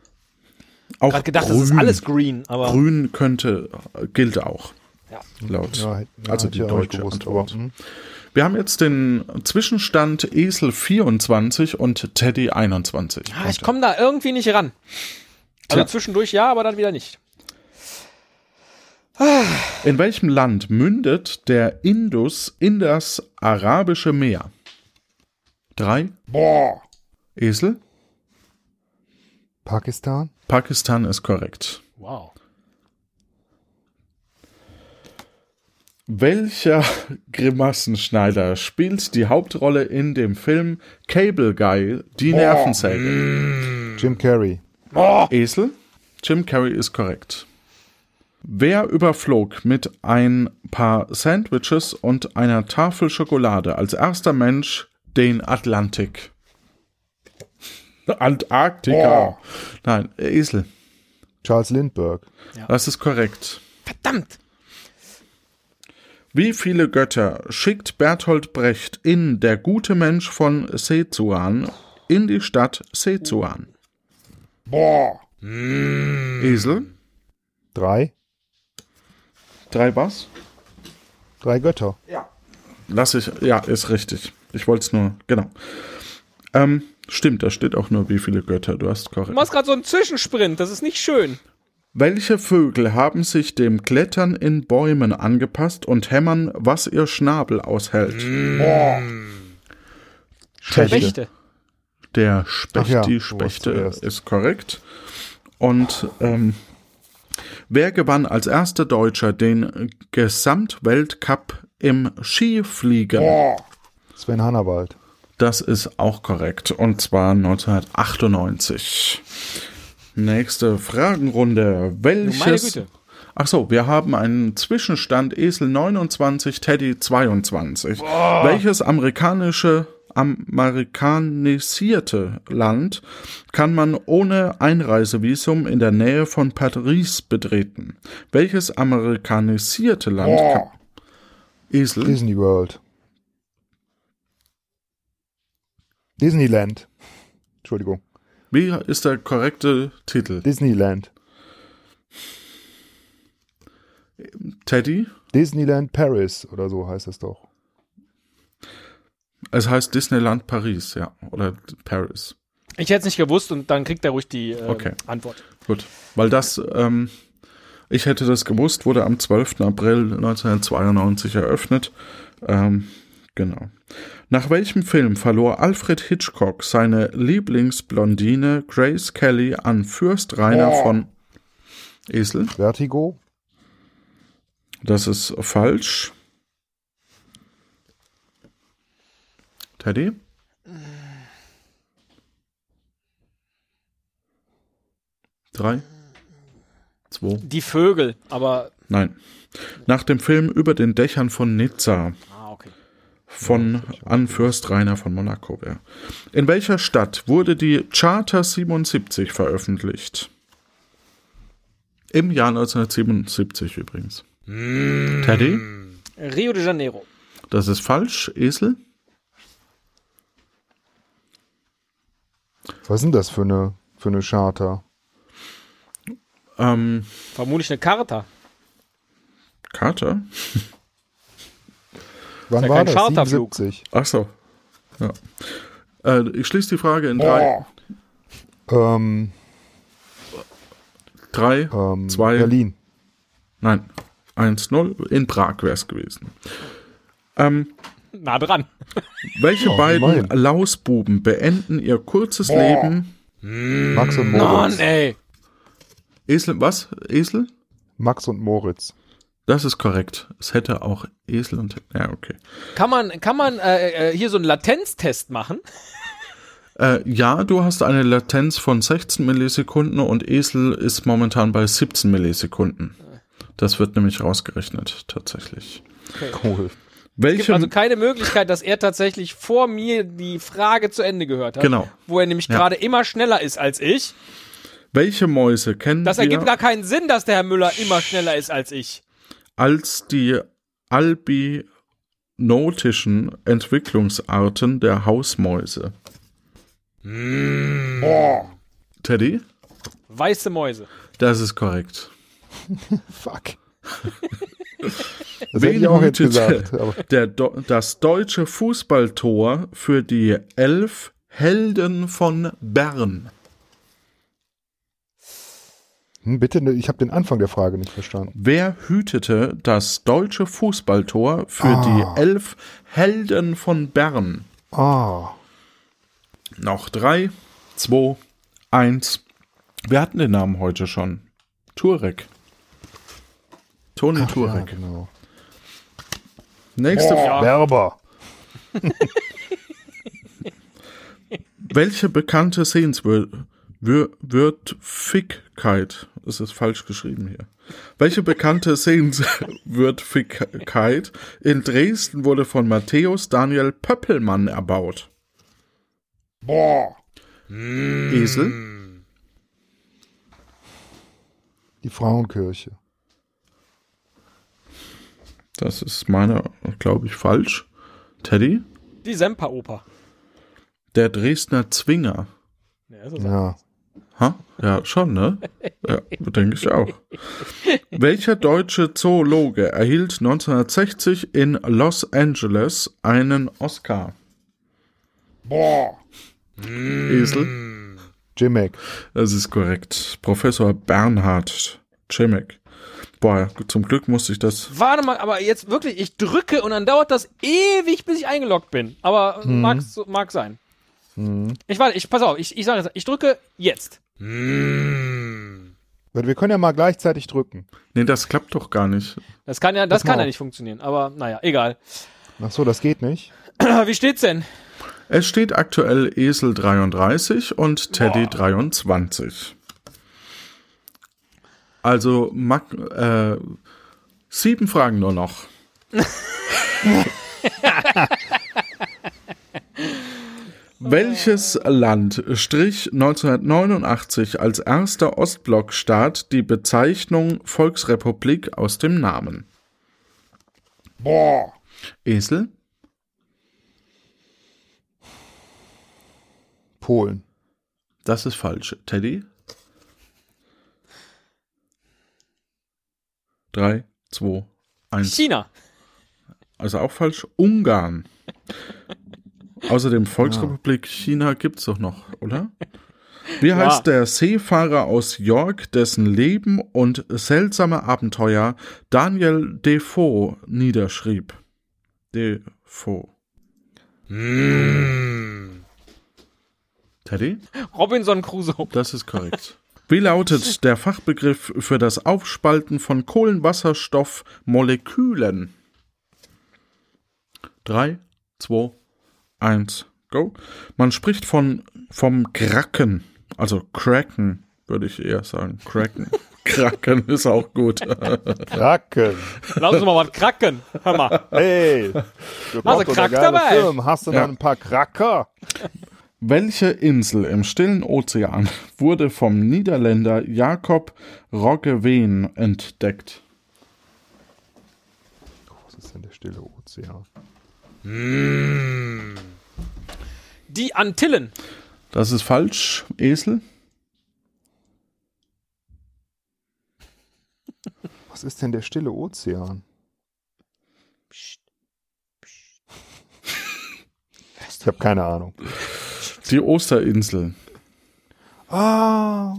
Speaker 1: Auch
Speaker 2: Gerade gedacht,
Speaker 1: grün.
Speaker 2: das ist alles green, aber.
Speaker 1: Grün könnte, gilt auch.
Speaker 2: Ja.
Speaker 1: Laut.
Speaker 3: Ja,
Speaker 1: also die
Speaker 3: auch
Speaker 1: deutsche
Speaker 3: gewusst,
Speaker 1: Antwort.
Speaker 3: aber, hm.
Speaker 1: Wir haben jetzt den Zwischenstand Esel 24 und Teddy 21.
Speaker 2: Ah, ich komme da irgendwie nicht ran. Also
Speaker 1: Tja.
Speaker 2: zwischendurch ja, aber dann wieder nicht.
Speaker 1: In welchem Land mündet der Indus in das Arabische Meer? Drei.
Speaker 3: Boah.
Speaker 1: Esel?
Speaker 3: Pakistan?
Speaker 1: Pakistan ist korrekt.
Speaker 2: Wow.
Speaker 1: Welcher Grimassenschneider spielt die Hauptrolle in dem Film Cable Guy, die Nervensäge?
Speaker 3: Jim Carrey.
Speaker 1: Esel? Jim Carrey ist korrekt. Wer überflog mit ein paar Sandwiches und einer Tafel Schokolade als erster Mensch den Atlantik? Antarktika. Nein, Esel.
Speaker 3: Charles Lindbergh.
Speaker 1: Das ist korrekt.
Speaker 2: Verdammt!
Speaker 1: Wie viele Götter schickt Bertolt Brecht in Der gute Mensch von Sezuan in die Stadt Sezuan?
Speaker 3: Boah.
Speaker 1: Esel?
Speaker 3: Drei?
Speaker 1: Drei was?
Speaker 3: Drei Götter.
Speaker 1: Lass ich, ja, ist richtig. Ich wollte es nur, genau. Ähm, stimmt, da steht auch nur, wie viele Götter, du hast
Speaker 2: Du
Speaker 1: korrekt.
Speaker 2: machst gerade so einen Zwischensprint, das ist nicht schön.
Speaker 1: Welche Vögel haben sich dem Klettern in Bäumen angepasst und hämmern, was ihr Schnabel aushält?
Speaker 3: Spechte.
Speaker 2: Spechte.
Speaker 1: Der Specht,
Speaker 3: ja,
Speaker 1: die Spechte ist korrekt. Und ähm, wer gewann als erster Deutscher den Gesamtweltcup im Skifliegen?
Speaker 3: Sven Hannawald.
Speaker 1: Das ist auch korrekt. Und zwar 1998. Nächste Fragenrunde. Welches.
Speaker 2: Güte.
Speaker 1: Ach so, wir haben einen Zwischenstand Esel 29, Teddy 22. Welches amerikanische amerikanisierte Land kann man ohne Einreisevisum in der Nähe von Paris betreten? Welches amerikanisierte Land kann Esel?
Speaker 3: Disney World. Disneyland. Entschuldigung.
Speaker 1: Wie ist der korrekte Titel?
Speaker 3: Disneyland.
Speaker 1: Teddy?
Speaker 3: Disneyland Paris oder so heißt es doch.
Speaker 1: Es heißt Disneyland Paris, ja. Oder Paris.
Speaker 2: Ich hätte es nicht gewusst und dann kriegt er ruhig die ähm,
Speaker 1: Okay.
Speaker 2: Antwort.
Speaker 1: Gut. Weil das, ähm, ich hätte das gewusst, wurde am 12. April 1992 eröffnet. Ähm, genau. Nach welchem Film verlor Alfred Hitchcock seine Lieblingsblondine Grace Kelly an Fürst Rainer von Esel?
Speaker 3: Vertigo.
Speaker 1: Das ist falsch. Teddy? Drei? Zwei?
Speaker 2: Die Vögel, aber.
Speaker 1: Nein. Nach dem Film über den Dächern von Nizza von an Fürstreiner von Monaco wäre. In welcher Stadt wurde die Charta 77 veröffentlicht? Im Jahr 1977 übrigens. Mm. Teddy?
Speaker 2: Rio de Janeiro.
Speaker 1: Das ist falsch, Esel.
Speaker 3: Was ist denn das für eine, für eine Charta?
Speaker 1: Ähm,
Speaker 2: Vermutlich eine Charta.
Speaker 1: Charta?
Speaker 3: Wann
Speaker 2: ja
Speaker 3: war
Speaker 2: kein
Speaker 3: das?
Speaker 2: Charterflug.
Speaker 3: 77.
Speaker 1: Ach so. Ja. Äh, ich schließe die Frage in drei,
Speaker 3: Ähm,
Speaker 1: drei
Speaker 3: ähm,
Speaker 1: Zwei.
Speaker 3: Berlin.
Speaker 1: nein, 1-0. In Prag wäre es gewesen. Ähm,
Speaker 2: Nah dran.
Speaker 1: welche
Speaker 3: Oh,
Speaker 1: beiden
Speaker 3: immerhin.
Speaker 1: Lausbuben beenden ihr kurzes Leben?
Speaker 3: Max und
Speaker 2: Mann,
Speaker 3: Moritz.
Speaker 2: ey.
Speaker 1: Esel, was? Esel?
Speaker 3: Max und Moritz.
Speaker 1: Das ist korrekt. Es hätte auch Esel und. Ja, okay.
Speaker 2: Kann man, kann man äh, äh, hier so einen Latenztest machen?
Speaker 1: Äh, ja, du hast eine Latenz von 16 Millisekunden und Esel ist momentan bei 17 Millisekunden. Das wird nämlich rausgerechnet, tatsächlich.
Speaker 3: Cool.
Speaker 2: Es gibt also keine Möglichkeit, dass er tatsächlich vor mir die Frage zu Ende gehört hat.
Speaker 1: Genau.
Speaker 2: Wo er nämlich
Speaker 1: Ja.
Speaker 2: gerade immer schneller ist als ich.
Speaker 1: welche Mäuse kennen
Speaker 2: Das
Speaker 1: wir
Speaker 2: ergibt gar keinen Sinn, dass der Herr Müller immer schneller ist als ich.
Speaker 1: Als die albinotischen Entwicklungsarten der Hausmäuse? Teddy?
Speaker 2: Weiße Mäuse.
Speaker 1: Das ist korrekt.
Speaker 3: Fuck. Das hätte ich auch jetzt gesagt. Aber
Speaker 1: der, Do- das deutsche Fußballtor für die elf Helden von Bern?
Speaker 3: Hm, bitte, ne, ich habe den Anfang der Frage nicht verstanden.
Speaker 1: Wer hütete das deutsche Fußballtor für
Speaker 3: Ah.
Speaker 1: die elf Helden von Bern?
Speaker 3: Ah,
Speaker 1: Noch drei, zwei, eins. Wir hatten den Namen heute schon. Turek. Toni
Speaker 3: ja,
Speaker 1: Turek.
Speaker 3: genau.
Speaker 1: Nächste Frage.
Speaker 3: Werber.
Speaker 1: Welche bekannte Sehenswürdigkeit, es ist falsch geschrieben hier. Welche bekannte Sehenswürdigkeit in Dresden wurde von Matthäus Daniel Pöppelmann erbaut? Esel?
Speaker 3: Die Frauenkirche.
Speaker 1: Das ist meiner, glaube ich, falsch. Teddy?
Speaker 2: Die Semperoper.
Speaker 1: Der Dresdner Zwinger.
Speaker 2: Ja, ist es.
Speaker 3: Ja.
Speaker 1: Ha? Ja, schon, ne? Ja, denke ich auch. Welcher deutsche Zoologe erhielt 1960 in Los Angeles einen Oscar? Esel?
Speaker 3: Jimek.
Speaker 1: Das ist korrekt. Professor Bernhard Cimek. Boah, zum Glück musste ich das.
Speaker 2: Warte mal, aber jetzt wirklich, ich drücke und dann dauert das ewig, bis ich eingeloggt bin. Aber mag, mag sein. Ich warte, ich pass auf, ich, ich sage jetzt, ich drücke jetzt.
Speaker 3: Wir können ja mal gleichzeitig drücken.
Speaker 1: Nee, das klappt doch gar nicht.
Speaker 2: Das kann ja, das kann ja
Speaker 3: auf.
Speaker 2: nicht funktionieren. Aber naja, egal.
Speaker 3: Ach so, das geht nicht.
Speaker 2: Wie steht's denn?
Speaker 1: Es steht aktuell Esel 33 und Teddy 23. Also mag, äh, sieben Fragen nur noch. Welches Land strich 1989 als erster Ostblockstaat die Bezeichnung Volksrepublik aus dem Namen? Esel?
Speaker 3: Polen.
Speaker 1: Das ist falsch. Teddy? Drei, zwei, eins.
Speaker 2: China.
Speaker 1: Also auch falsch. Ungarn. Außerdem Volksrepublik China gibt's doch noch, oder? Wie heißt der Seefahrer aus York, dessen Leben und seltsame Abenteuer Daniel Defoe niederschrieb? Defoe. Teddy?
Speaker 2: Robinson Crusoe.
Speaker 1: Das ist korrekt. Wie lautet der Fachbegriff für das Aufspalten von Kohlenwasserstoffmolekülen? Drei, zwei, eins, go. Man spricht von vom Kraken, also Kraken, würde ich eher sagen. Kraken. Kraken ist auch gut.
Speaker 3: Kraken.
Speaker 2: Lass uns mal was kracken. Hör mal.
Speaker 3: Hey. Du doch
Speaker 2: Krack dabei?
Speaker 3: Film. Hast du
Speaker 1: Ja.
Speaker 3: noch ein paar Kracker?
Speaker 1: Welche Insel im Stillen Ozean wurde vom Niederländer Jacob Roggeveen entdeckt?
Speaker 3: Was ist denn der stille Ozean?
Speaker 2: Die Antillen.
Speaker 1: Das ist falsch. Esel?
Speaker 3: Was ist denn der stille Ozean? Ich habe keine Ahnung.
Speaker 1: Die Osterinsel.
Speaker 3: Ah.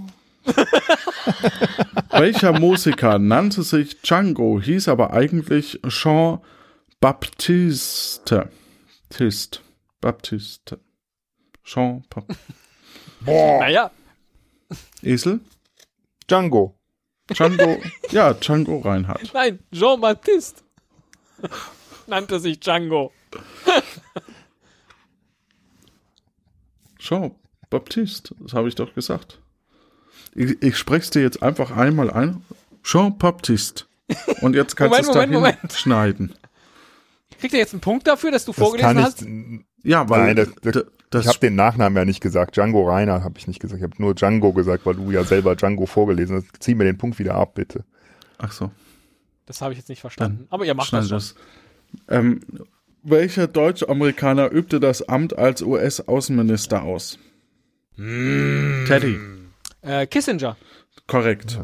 Speaker 1: Welcher Musiker nannte sich Django, hieß aber eigentlich Jean Baptiste? Tist. Baptiste. Jean Baptiste.
Speaker 2: Naja,
Speaker 1: Esel?
Speaker 3: Django.
Speaker 1: Django, ja, Django Reinhardt.
Speaker 2: nein, Jean-Baptiste nannte sich Django.
Speaker 1: Jean Baptiste, das habe ich doch gesagt. Ich, ich spreche es dir jetzt einfach einmal ein. Jean Baptiste. Und jetzt kannst du es dahin
Speaker 2: Moment, Moment.
Speaker 1: schneiden.
Speaker 2: Kriegt er jetzt einen Punkt dafür, dass du
Speaker 3: Das kann
Speaker 2: vorgelesen
Speaker 3: ich.
Speaker 2: hast?
Speaker 1: Ja, weil
Speaker 3: Nein, das, das,
Speaker 1: das,
Speaker 3: ich habe den Nachnamen ja nicht gesagt. Django Reiner habe ich nicht gesagt. Ich habe nur Django gesagt, weil du ja selber Django vorgelesen hast. Zieh mir den Punkt wieder ab, bitte.
Speaker 1: ach so,
Speaker 2: Das habe ich jetzt nicht verstanden. Aber ihr macht das schon.
Speaker 1: das. Ähm, welcher Deutsch-Amerikaner übte das Amt als US-Außenminister aus? Teddy.
Speaker 2: Äh, Kissinger.
Speaker 1: Korrekt.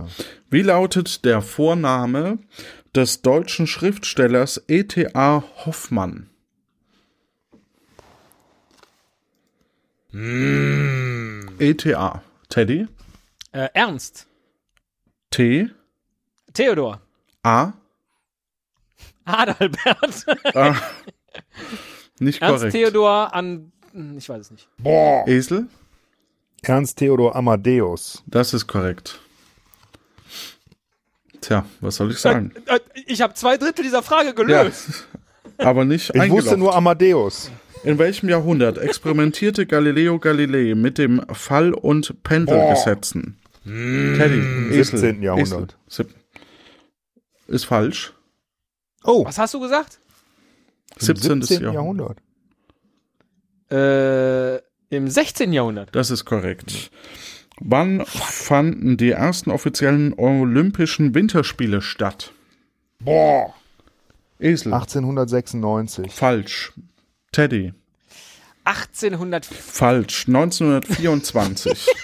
Speaker 1: Wie lautet der Vorname des deutschen Schriftstellers E.T.A. Hoffmann? E.T.A. Teddy.
Speaker 2: Äh, Ernst.
Speaker 1: T.
Speaker 2: Theodor.
Speaker 1: A.
Speaker 2: Adalbert.
Speaker 1: Ah, nicht
Speaker 2: Ernst
Speaker 1: korrekt.
Speaker 2: Theodor an. hm, Ich weiß es nicht.
Speaker 1: Esel.
Speaker 3: Ernst Theodor Amadeus.
Speaker 1: Das ist korrekt. Tja, was soll ich sagen?
Speaker 2: Äh, ich habe zwei Drittel dieser Frage
Speaker 1: Ja,
Speaker 2: gelöst.
Speaker 1: aber nicht
Speaker 3: Ich wusste nur Amadeus.
Speaker 1: In welchem Jahrhundert experimentierte Galileo Galilei mit dem Fall- und Pendelgesetzen? Teddy, Esel,
Speaker 3: 17. Jahrhundert.
Speaker 1: Esel. Ist falsch.
Speaker 3: Oh,
Speaker 2: Was hast du gesagt?
Speaker 1: 17.
Speaker 3: 17.
Speaker 1: Jahrhundert.
Speaker 3: Jahrhundert.
Speaker 2: Äh, Im 16. Jahrhundert.
Speaker 1: Das ist korrekt. Wann fanden die ersten offiziellen Olympischen Winterspiele statt?
Speaker 3: Boah.
Speaker 1: Esel.
Speaker 3: 1896.
Speaker 1: Falsch. Teddy.
Speaker 2: 1800.
Speaker 1: Falsch. 1924.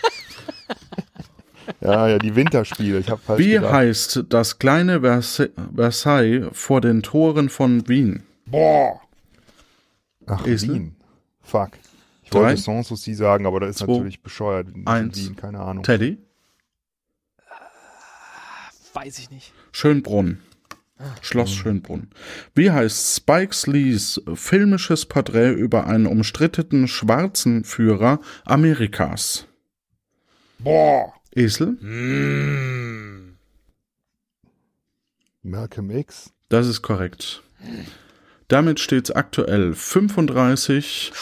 Speaker 3: Ja, ja, die Winterspiele. Ich habe falsch
Speaker 1: Wie
Speaker 3: gedacht.
Speaker 1: heißt das kleine Versa- Versailles vor den Toren von Wien?
Speaker 3: Boah. Ach,
Speaker 1: Esel?
Speaker 3: Wien. Fuck.
Speaker 1: Drei,
Speaker 3: wollte Sanssouci sagen, aber das ist
Speaker 1: zwei,
Speaker 3: natürlich bescheuert.
Speaker 1: Eins.
Speaker 3: Wien, keine Ahnung.
Speaker 1: Teddy.
Speaker 2: Weiß ich nicht.
Speaker 1: Schönbrunn. Schloss Schönbrunn. Wie heißt Spike Lees filmisches Porträt über einen umstrittenen schwarzen Führer Amerikas?
Speaker 3: Boah.
Speaker 1: Esel?
Speaker 3: Malcolm X.
Speaker 1: Das ist korrekt. Damit steht es aktuell 35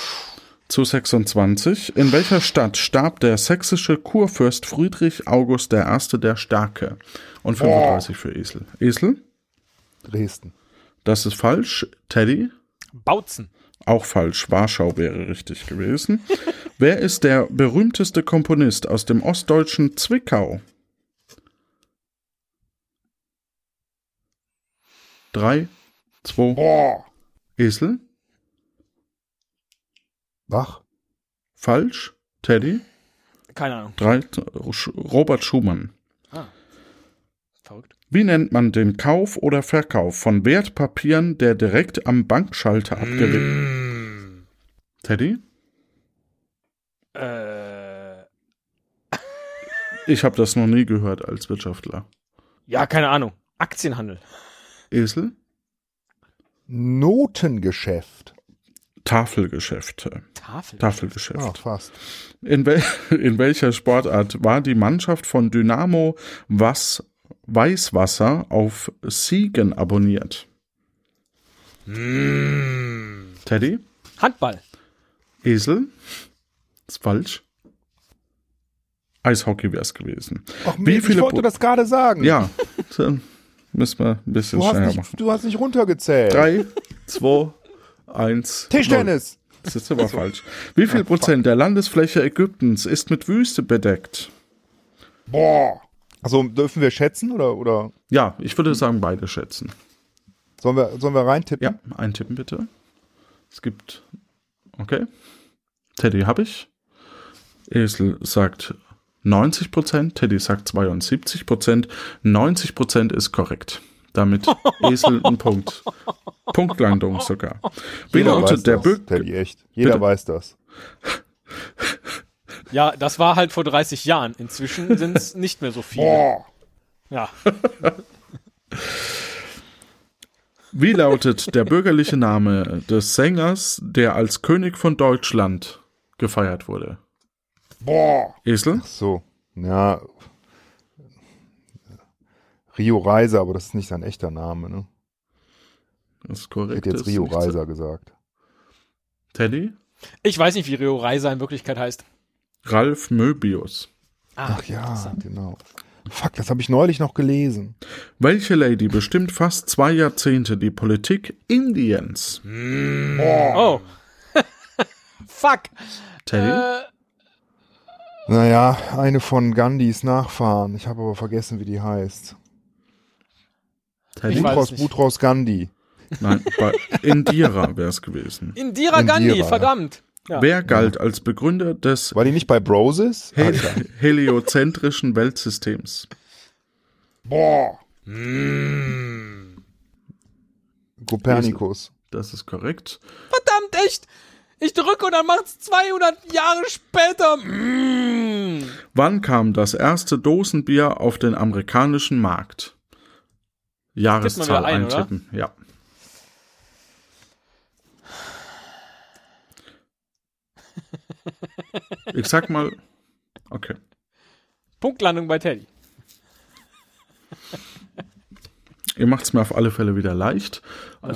Speaker 1: zu 26. In welcher Stadt starb der sächsische Kurfürst Friedrich August I. der Starke? Und 35 für Esel. Esel?
Speaker 3: Dresden.
Speaker 1: Das ist falsch. Teddy?
Speaker 2: Bautzen.
Speaker 1: Auch falsch. Warschau wäre richtig gewesen. Wer ist der berühmteste Komponist aus dem ostdeutschen Zwickau? Drei, zwei,
Speaker 3: Boah.
Speaker 1: Esel?
Speaker 3: Bach.
Speaker 1: Falsch. Teddy?
Speaker 2: Keine Ahnung.
Speaker 1: Drei, Robert Schumann.
Speaker 2: Verrückt.
Speaker 1: Wie nennt man den Kauf oder Verkauf von Wertpapieren, der direkt am Bankschalter abgewickelt? Teddy?
Speaker 2: Äh,
Speaker 1: Ich habe das noch nie gehört als Wirtschaftler.
Speaker 2: ja, keine Ahnung. Aktienhandel.
Speaker 1: Esel?
Speaker 3: Notengeschäft.
Speaker 1: Tafelgeschäfte.
Speaker 2: Tafel.
Speaker 1: Tafelgeschäft.
Speaker 3: Ah, fast.
Speaker 1: In, wel in welcher Sportart war die Mannschaft von Dynamo Was Weißwasser auf Siegen abonniert? Teddy?
Speaker 2: Handball.
Speaker 1: Esel? Ist falsch. Eishockey wäre es gewesen.
Speaker 3: Ach,
Speaker 1: Wie viele
Speaker 3: ich wollte
Speaker 1: Pu-
Speaker 3: das gerade sagen.
Speaker 1: Ja, dann müssen wir ein bisschen
Speaker 3: Du hast,
Speaker 1: schneller
Speaker 3: nicht,
Speaker 1: machen.
Speaker 3: du hast nicht runtergezählt.
Speaker 1: Drei, zwei, eins.
Speaker 3: Tischtennis.
Speaker 1: null. Das ist aber falsch. Wie viel Prozent der Landesfläche Ägyptens ist mit Wüste bedeckt?
Speaker 3: Boah. Also dürfen wir schätzen oder, oder
Speaker 1: Ja, ich würde sagen, beide schätzen.
Speaker 3: sollen wir, sollen wir reintippen?
Speaker 1: Ja, eintippen bitte. Es gibt. Okay. Teddy habe ich. Esel sagt 90 Prozent, Teddy sagt 72 Prozent. 90 Prozent ist korrekt. Damit Esel ein Punkt. Punktlandung sogar. Wie
Speaker 3: Jeder weiß
Speaker 1: lautet der
Speaker 3: das,
Speaker 1: Bürger?
Speaker 3: Teddy, echt. Jeder
Speaker 1: Bitte?
Speaker 3: weiß das.
Speaker 2: Ja, das war halt vor 30 Jahren. Inzwischen sind es nicht mehr so viele. Ja.
Speaker 1: Wie lautet der bürgerliche Name des Sängers, der als König von Deutschland gefeiert wurde? Esel?
Speaker 3: So, ja. Rio Reiser, aber das ist nicht sein echter Name, ne?
Speaker 1: Das ist
Speaker 3: Ich
Speaker 1: korrekt.
Speaker 3: hätte jetzt Rio Reiser gesagt.
Speaker 1: Teddy?
Speaker 2: Ich weiß nicht, wie Rio Reiser in Wirklichkeit heißt.
Speaker 1: Ralf Möbius.
Speaker 3: Ach ja, genau. Fuck, das habe ich neulich noch gelesen.
Speaker 1: Welche Lady bestimmt fast zwei Jahrzehnte die Politik Indiens?
Speaker 2: Oh. Fuck.
Speaker 1: Teddy?
Speaker 2: Äh,
Speaker 3: Naja, eine von Gandhis Nachfahren. Ich habe aber vergessen, wie die heißt.
Speaker 2: Ich nicht.
Speaker 3: Boutros Gandhi.
Speaker 1: Nein, bei Indira wäre es gewesen.
Speaker 2: Indira
Speaker 3: Indira,
Speaker 2: Gandhi, verdammt. Ja.
Speaker 1: Wer galt als Begründer des
Speaker 3: War die nicht bei Broses?
Speaker 1: hel heliozentrischen Weltsystems?
Speaker 3: Kopernikus.
Speaker 1: Das ist korrekt.
Speaker 2: Verdammt, echt. Ich drücke und dann macht's 200 Jahre später. Mm.
Speaker 1: Wann kam das erste Dosenbier auf den amerikanischen Markt? Jahreszahl
Speaker 2: ein, oder?
Speaker 1: eintippen, ja. Ich sag mal, okay.
Speaker 2: Punktlandung bei Teddy.
Speaker 1: Ihr macht es mir auf alle Fälle wieder leicht.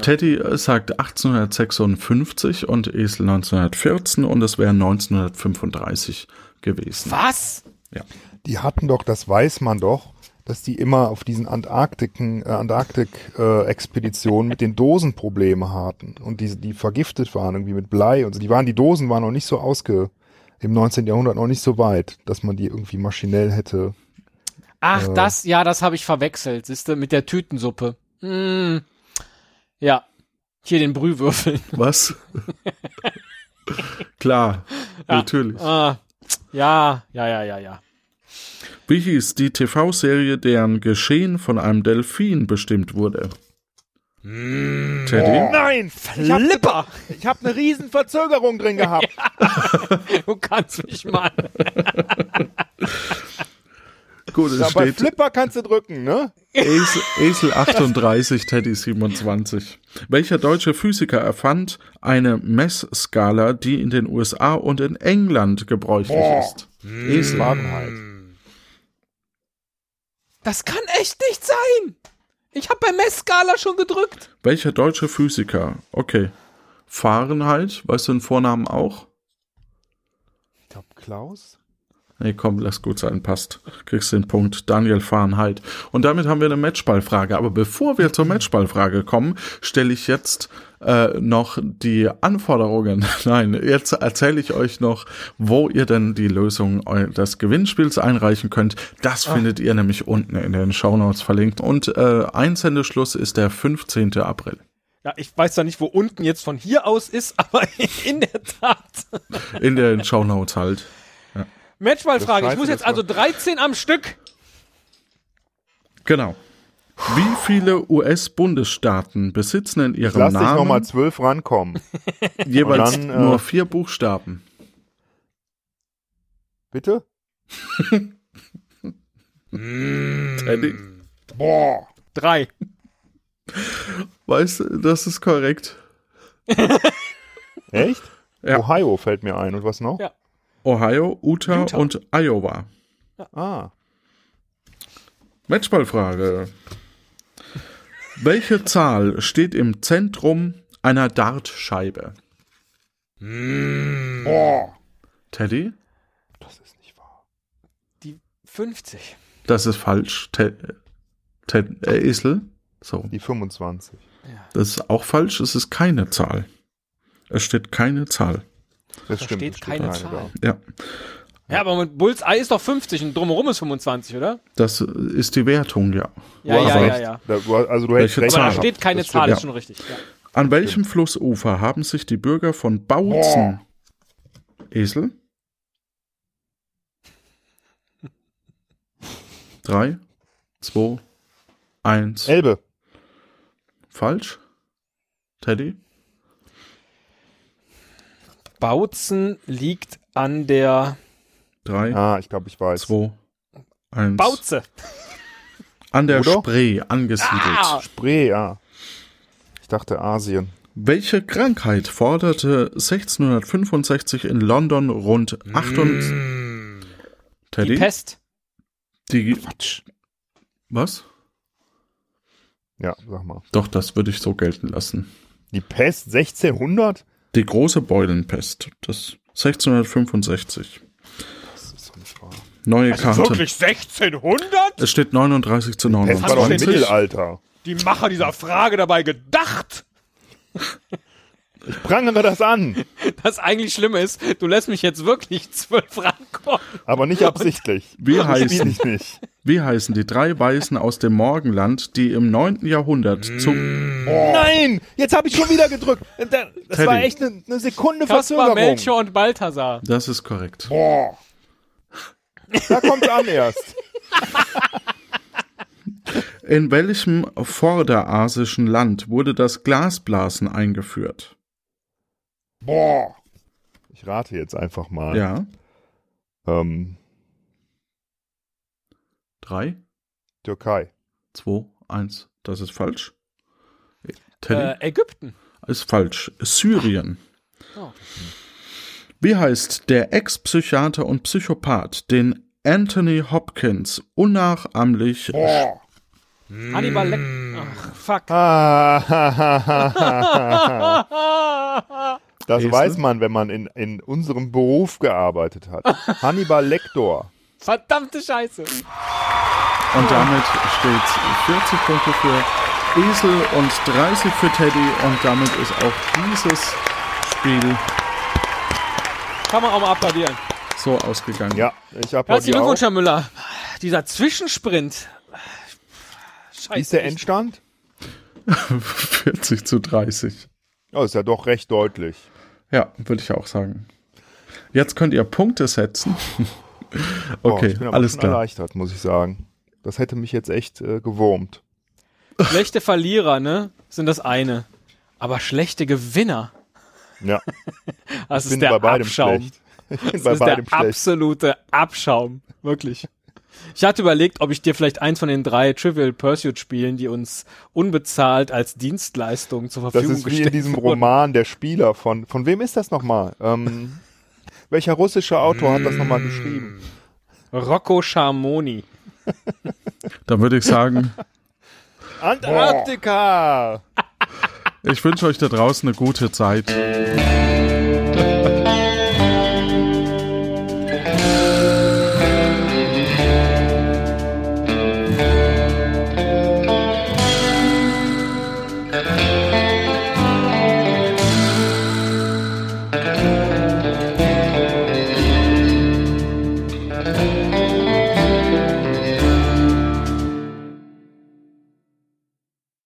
Speaker 1: Teddy äh, sagt 1856 und Esel 1914 und es wäre 1935 gewesen.
Speaker 2: Was?
Speaker 1: Ja.
Speaker 3: Die hatten doch, das weiß man doch, dass die immer auf diesen Antarktiken, äh, Antarktik-Expeditionen mit den Dosen Probleme hatten und die, die vergiftet waren irgendwie mit Blei und so. Die waren, die Dosen waren noch nicht so ausge, im 19. Jahrhundert noch nicht so weit, dass man die irgendwie maschinell hätte.
Speaker 2: Ach, das, ja, das habe ich verwechselt, siehste, mit der Tütensuppe. Mm. Ja. Hier den Brühwürfeln.
Speaker 1: Was? Klar, natürlich.
Speaker 2: Ah. Ja, ja, ja, ja, ja.
Speaker 1: Wie hieß die TV-Serie, deren Geschehen von einem Delfin bestimmt wurde? Teddy?
Speaker 3: Nein!
Speaker 2: Flipper!
Speaker 3: Ich habe eine riesen Verzögerung drin gehabt.
Speaker 2: Du kannst mich mal.
Speaker 1: Gut, es
Speaker 3: Ja, bei
Speaker 1: steht
Speaker 3: Flipper kannst du drücken, ne?
Speaker 1: Esel, Esel 38, Teddy 27. Welcher deutsche Physiker erfand eine Messskala, die in den USA und in England gebräuchlich ist? Esel.
Speaker 3: Fahrenheit.
Speaker 2: Das kann echt nicht sein. Ich habe bei Messskala schon gedrückt.
Speaker 1: Welcher deutsche Physiker? Okay. Fahrenheit, weißt du den Vornamen auch?
Speaker 3: Ich glaube, Klaus?
Speaker 1: Nee, komm, lass gut sein, passt. Kriegst den Punkt. Daniel Fahrenheit. Und damit haben wir eine Matchballfrage. Aber bevor wir zur Matchballfrage kommen, stelle ich jetzt äh, noch die Anforderungen. Nein, jetzt erzähle ich euch noch, wo ihr denn die Lösung des Gewinnspiels einreichen könnt. Das findet ihr nämlich unten in den Shownotes verlinkt. Und äh, Einsendeschluss ist der 15. April.
Speaker 2: Ja, ich weiß zwar nicht, wo unten jetzt von hier aus ist, aber in der Tat.
Speaker 1: In den Shownotes halt.
Speaker 2: Matchballfrage.
Speaker 3: Das
Speaker 2: Ich muss jetzt also 13 am Stück.
Speaker 1: Genau. Wie viele US-Bundesstaaten besitzen in ihrem
Speaker 3: Lass dich
Speaker 1: Namen
Speaker 3: nochmal zwölf rankommen.
Speaker 1: jeweils
Speaker 3: dann, äh,
Speaker 1: nur vier Buchstaben?
Speaker 3: Bitte?
Speaker 1: Teddy?
Speaker 3: Boah.
Speaker 2: Drei.
Speaker 1: Weißt du, das ist korrekt.
Speaker 3: Echt?
Speaker 1: Ja.
Speaker 3: Ohio fällt mir ein. Und was noch?
Speaker 2: Ja.
Speaker 1: Ohio, Utah,
Speaker 2: Utah.
Speaker 1: und Iowa.
Speaker 3: Ah.
Speaker 1: Matchballfrage. Welche Zahl steht im Zentrum einer Dartscheibe?
Speaker 3: Boah.
Speaker 1: Teddy?
Speaker 3: Das ist nicht wahr.
Speaker 2: Die 50.
Speaker 1: Das ist falsch. Ted, Ted, äh, Esel? So.
Speaker 3: Die 25.
Speaker 1: Das ist auch falsch. Es ist keine Zahl. Es steht keine Zahl.
Speaker 3: Das
Speaker 2: Da
Speaker 3: stimmt.
Speaker 2: steht keine
Speaker 3: da.
Speaker 2: Zahl.
Speaker 1: Ja.
Speaker 2: Ja, aber mit Bullseye ist doch 50 und drumherum ist 25, oder?
Speaker 1: Das ist die Wertung, ja.
Speaker 2: Ja, ja, ja, ja,
Speaker 3: ja. Also du hättest recht.
Speaker 2: Aber da steht keine Zahl, ist schon richtig. Ja.
Speaker 1: An welchem Flussufer haben sich die Bürger von Bautzen oh. Esel? Drei, zwei, eins.
Speaker 3: Elbe.
Speaker 1: Falsch. Teddy?
Speaker 2: Bautzen liegt an der
Speaker 1: Drei,
Speaker 3: Ah, ich glaube, ich weiß.
Speaker 1: zwei, eins.
Speaker 2: Bauze.
Speaker 1: An der
Speaker 3: Oder?
Speaker 1: Spree angesiedelt.
Speaker 2: Ah.
Speaker 3: Spree, ja. Ich dachte Asien.
Speaker 1: Welche Krankheit forderte 1665 in London rund 28...
Speaker 2: Die
Speaker 1: Teddy?
Speaker 2: Pest.
Speaker 1: Die,
Speaker 3: Quatsch.
Speaker 1: was?
Speaker 3: Ja, sag mal.
Speaker 1: Doch, das würde ich so gelten lassen.
Speaker 3: Die Pest 1600?
Speaker 1: Die große Beulenpest. Das 1665.
Speaker 3: Das.
Speaker 1: Neue Karte.
Speaker 2: 1600?
Speaker 1: Es steht 39 zu
Speaker 3: Pest war doch im
Speaker 1: 29.
Speaker 3: Mittelalter.
Speaker 2: Die Macher dieser Frage dabei gedacht.
Speaker 3: Ich prangere das an,
Speaker 2: Das eigentlich Schlimme ist, du lässt mich jetzt wirklich zwölf rankommen.
Speaker 3: aber nicht absichtlich.
Speaker 1: Wie heißen,
Speaker 3: ich nicht.
Speaker 1: wie heißen die drei Weisen aus dem Morgenland, die im 9. Jahrhundert zum...
Speaker 3: Nein, jetzt habe ich schon wieder gedrückt. Das
Speaker 1: Teddy.
Speaker 3: war echt eine, eine Sekunde
Speaker 2: Kaspar,
Speaker 3: Verzögerung.
Speaker 2: Melchior und Balthasar.
Speaker 1: Das ist korrekt.
Speaker 3: Boah. Da kommt's an erst.
Speaker 1: In welchem vorderasischen Land wurde das Glasblasen eingeführt?
Speaker 3: Boah. Ich rate jetzt einfach mal.
Speaker 1: Ja.
Speaker 3: Ähm,
Speaker 1: Drei,
Speaker 3: Türkei.
Speaker 1: zwei, eins. Das ist falsch. Teddy?
Speaker 2: Äh, Ägypten.
Speaker 1: Ist falsch. Syrien.
Speaker 2: Oh.
Speaker 1: Wie heißt der Ex-Psychiater und Psychopath, den Anthony Hopkins unnachahmlich
Speaker 3: Boah.
Speaker 2: Hannibal Leck. Ach, fuck.
Speaker 3: Ah, das
Speaker 1: Esel?
Speaker 3: weiß man, wenn man in, in unserem Beruf gearbeitet hat. Hannibal Lecter.
Speaker 2: Verdammte Scheiße.
Speaker 1: und damit steht 40 Punkte für Esel und 30 für Teddy und damit ist auch dieses Spiel
Speaker 3: Kann
Speaker 2: man auch mal applaudieren.
Speaker 1: so ausgegangen.
Speaker 3: Ja, ich
Speaker 2: Herzlichen
Speaker 3: applaudiere auch.
Speaker 2: Glückwunsch, Herr Müller. Dieser Zwischensprint. Scheiße.
Speaker 3: Wie ist der Endstand?
Speaker 1: 40 zu 30.
Speaker 3: Oh, ist ja doch recht deutlich.
Speaker 1: Ja, würde ich auch sagen. Jetzt könnt ihr Punkte setzen. Okay,
Speaker 3: ich bin aber
Speaker 1: alles
Speaker 3: schon
Speaker 1: klar.
Speaker 3: erleichtert, muss ich sagen. Das hätte mich jetzt echt äh, gewurmt.
Speaker 2: Schlechte Verlierer, ne? Sind das eine. Aber schlechte Gewinner.
Speaker 3: Ja,
Speaker 2: Das
Speaker 3: ich bin
Speaker 2: ist der
Speaker 3: bei beidem
Speaker 2: Abschaum. Das
Speaker 3: bei
Speaker 2: ist
Speaker 3: beidem
Speaker 2: der
Speaker 3: schlecht.
Speaker 2: absolute Abschaum. Wirklich. Ich hatte überlegt, ob ich dir vielleicht eins von den drei Trivial Pursuit Spielen, die uns unbezahlt als Dienstleistung zur
Speaker 3: Das
Speaker 2: Verfügung
Speaker 3: ist wie
Speaker 2: gestellt
Speaker 3: in diesem
Speaker 2: wurden.
Speaker 3: Roman Der Spieler von, von wem ist das nochmal? Ähm, welcher russische Autor hat das nochmal geschrieben?
Speaker 2: Rocco Schamoni.
Speaker 1: Dann würde ich sagen,
Speaker 3: Antarktika!
Speaker 1: Ich wünsche euch da draußen eine gute Zeit.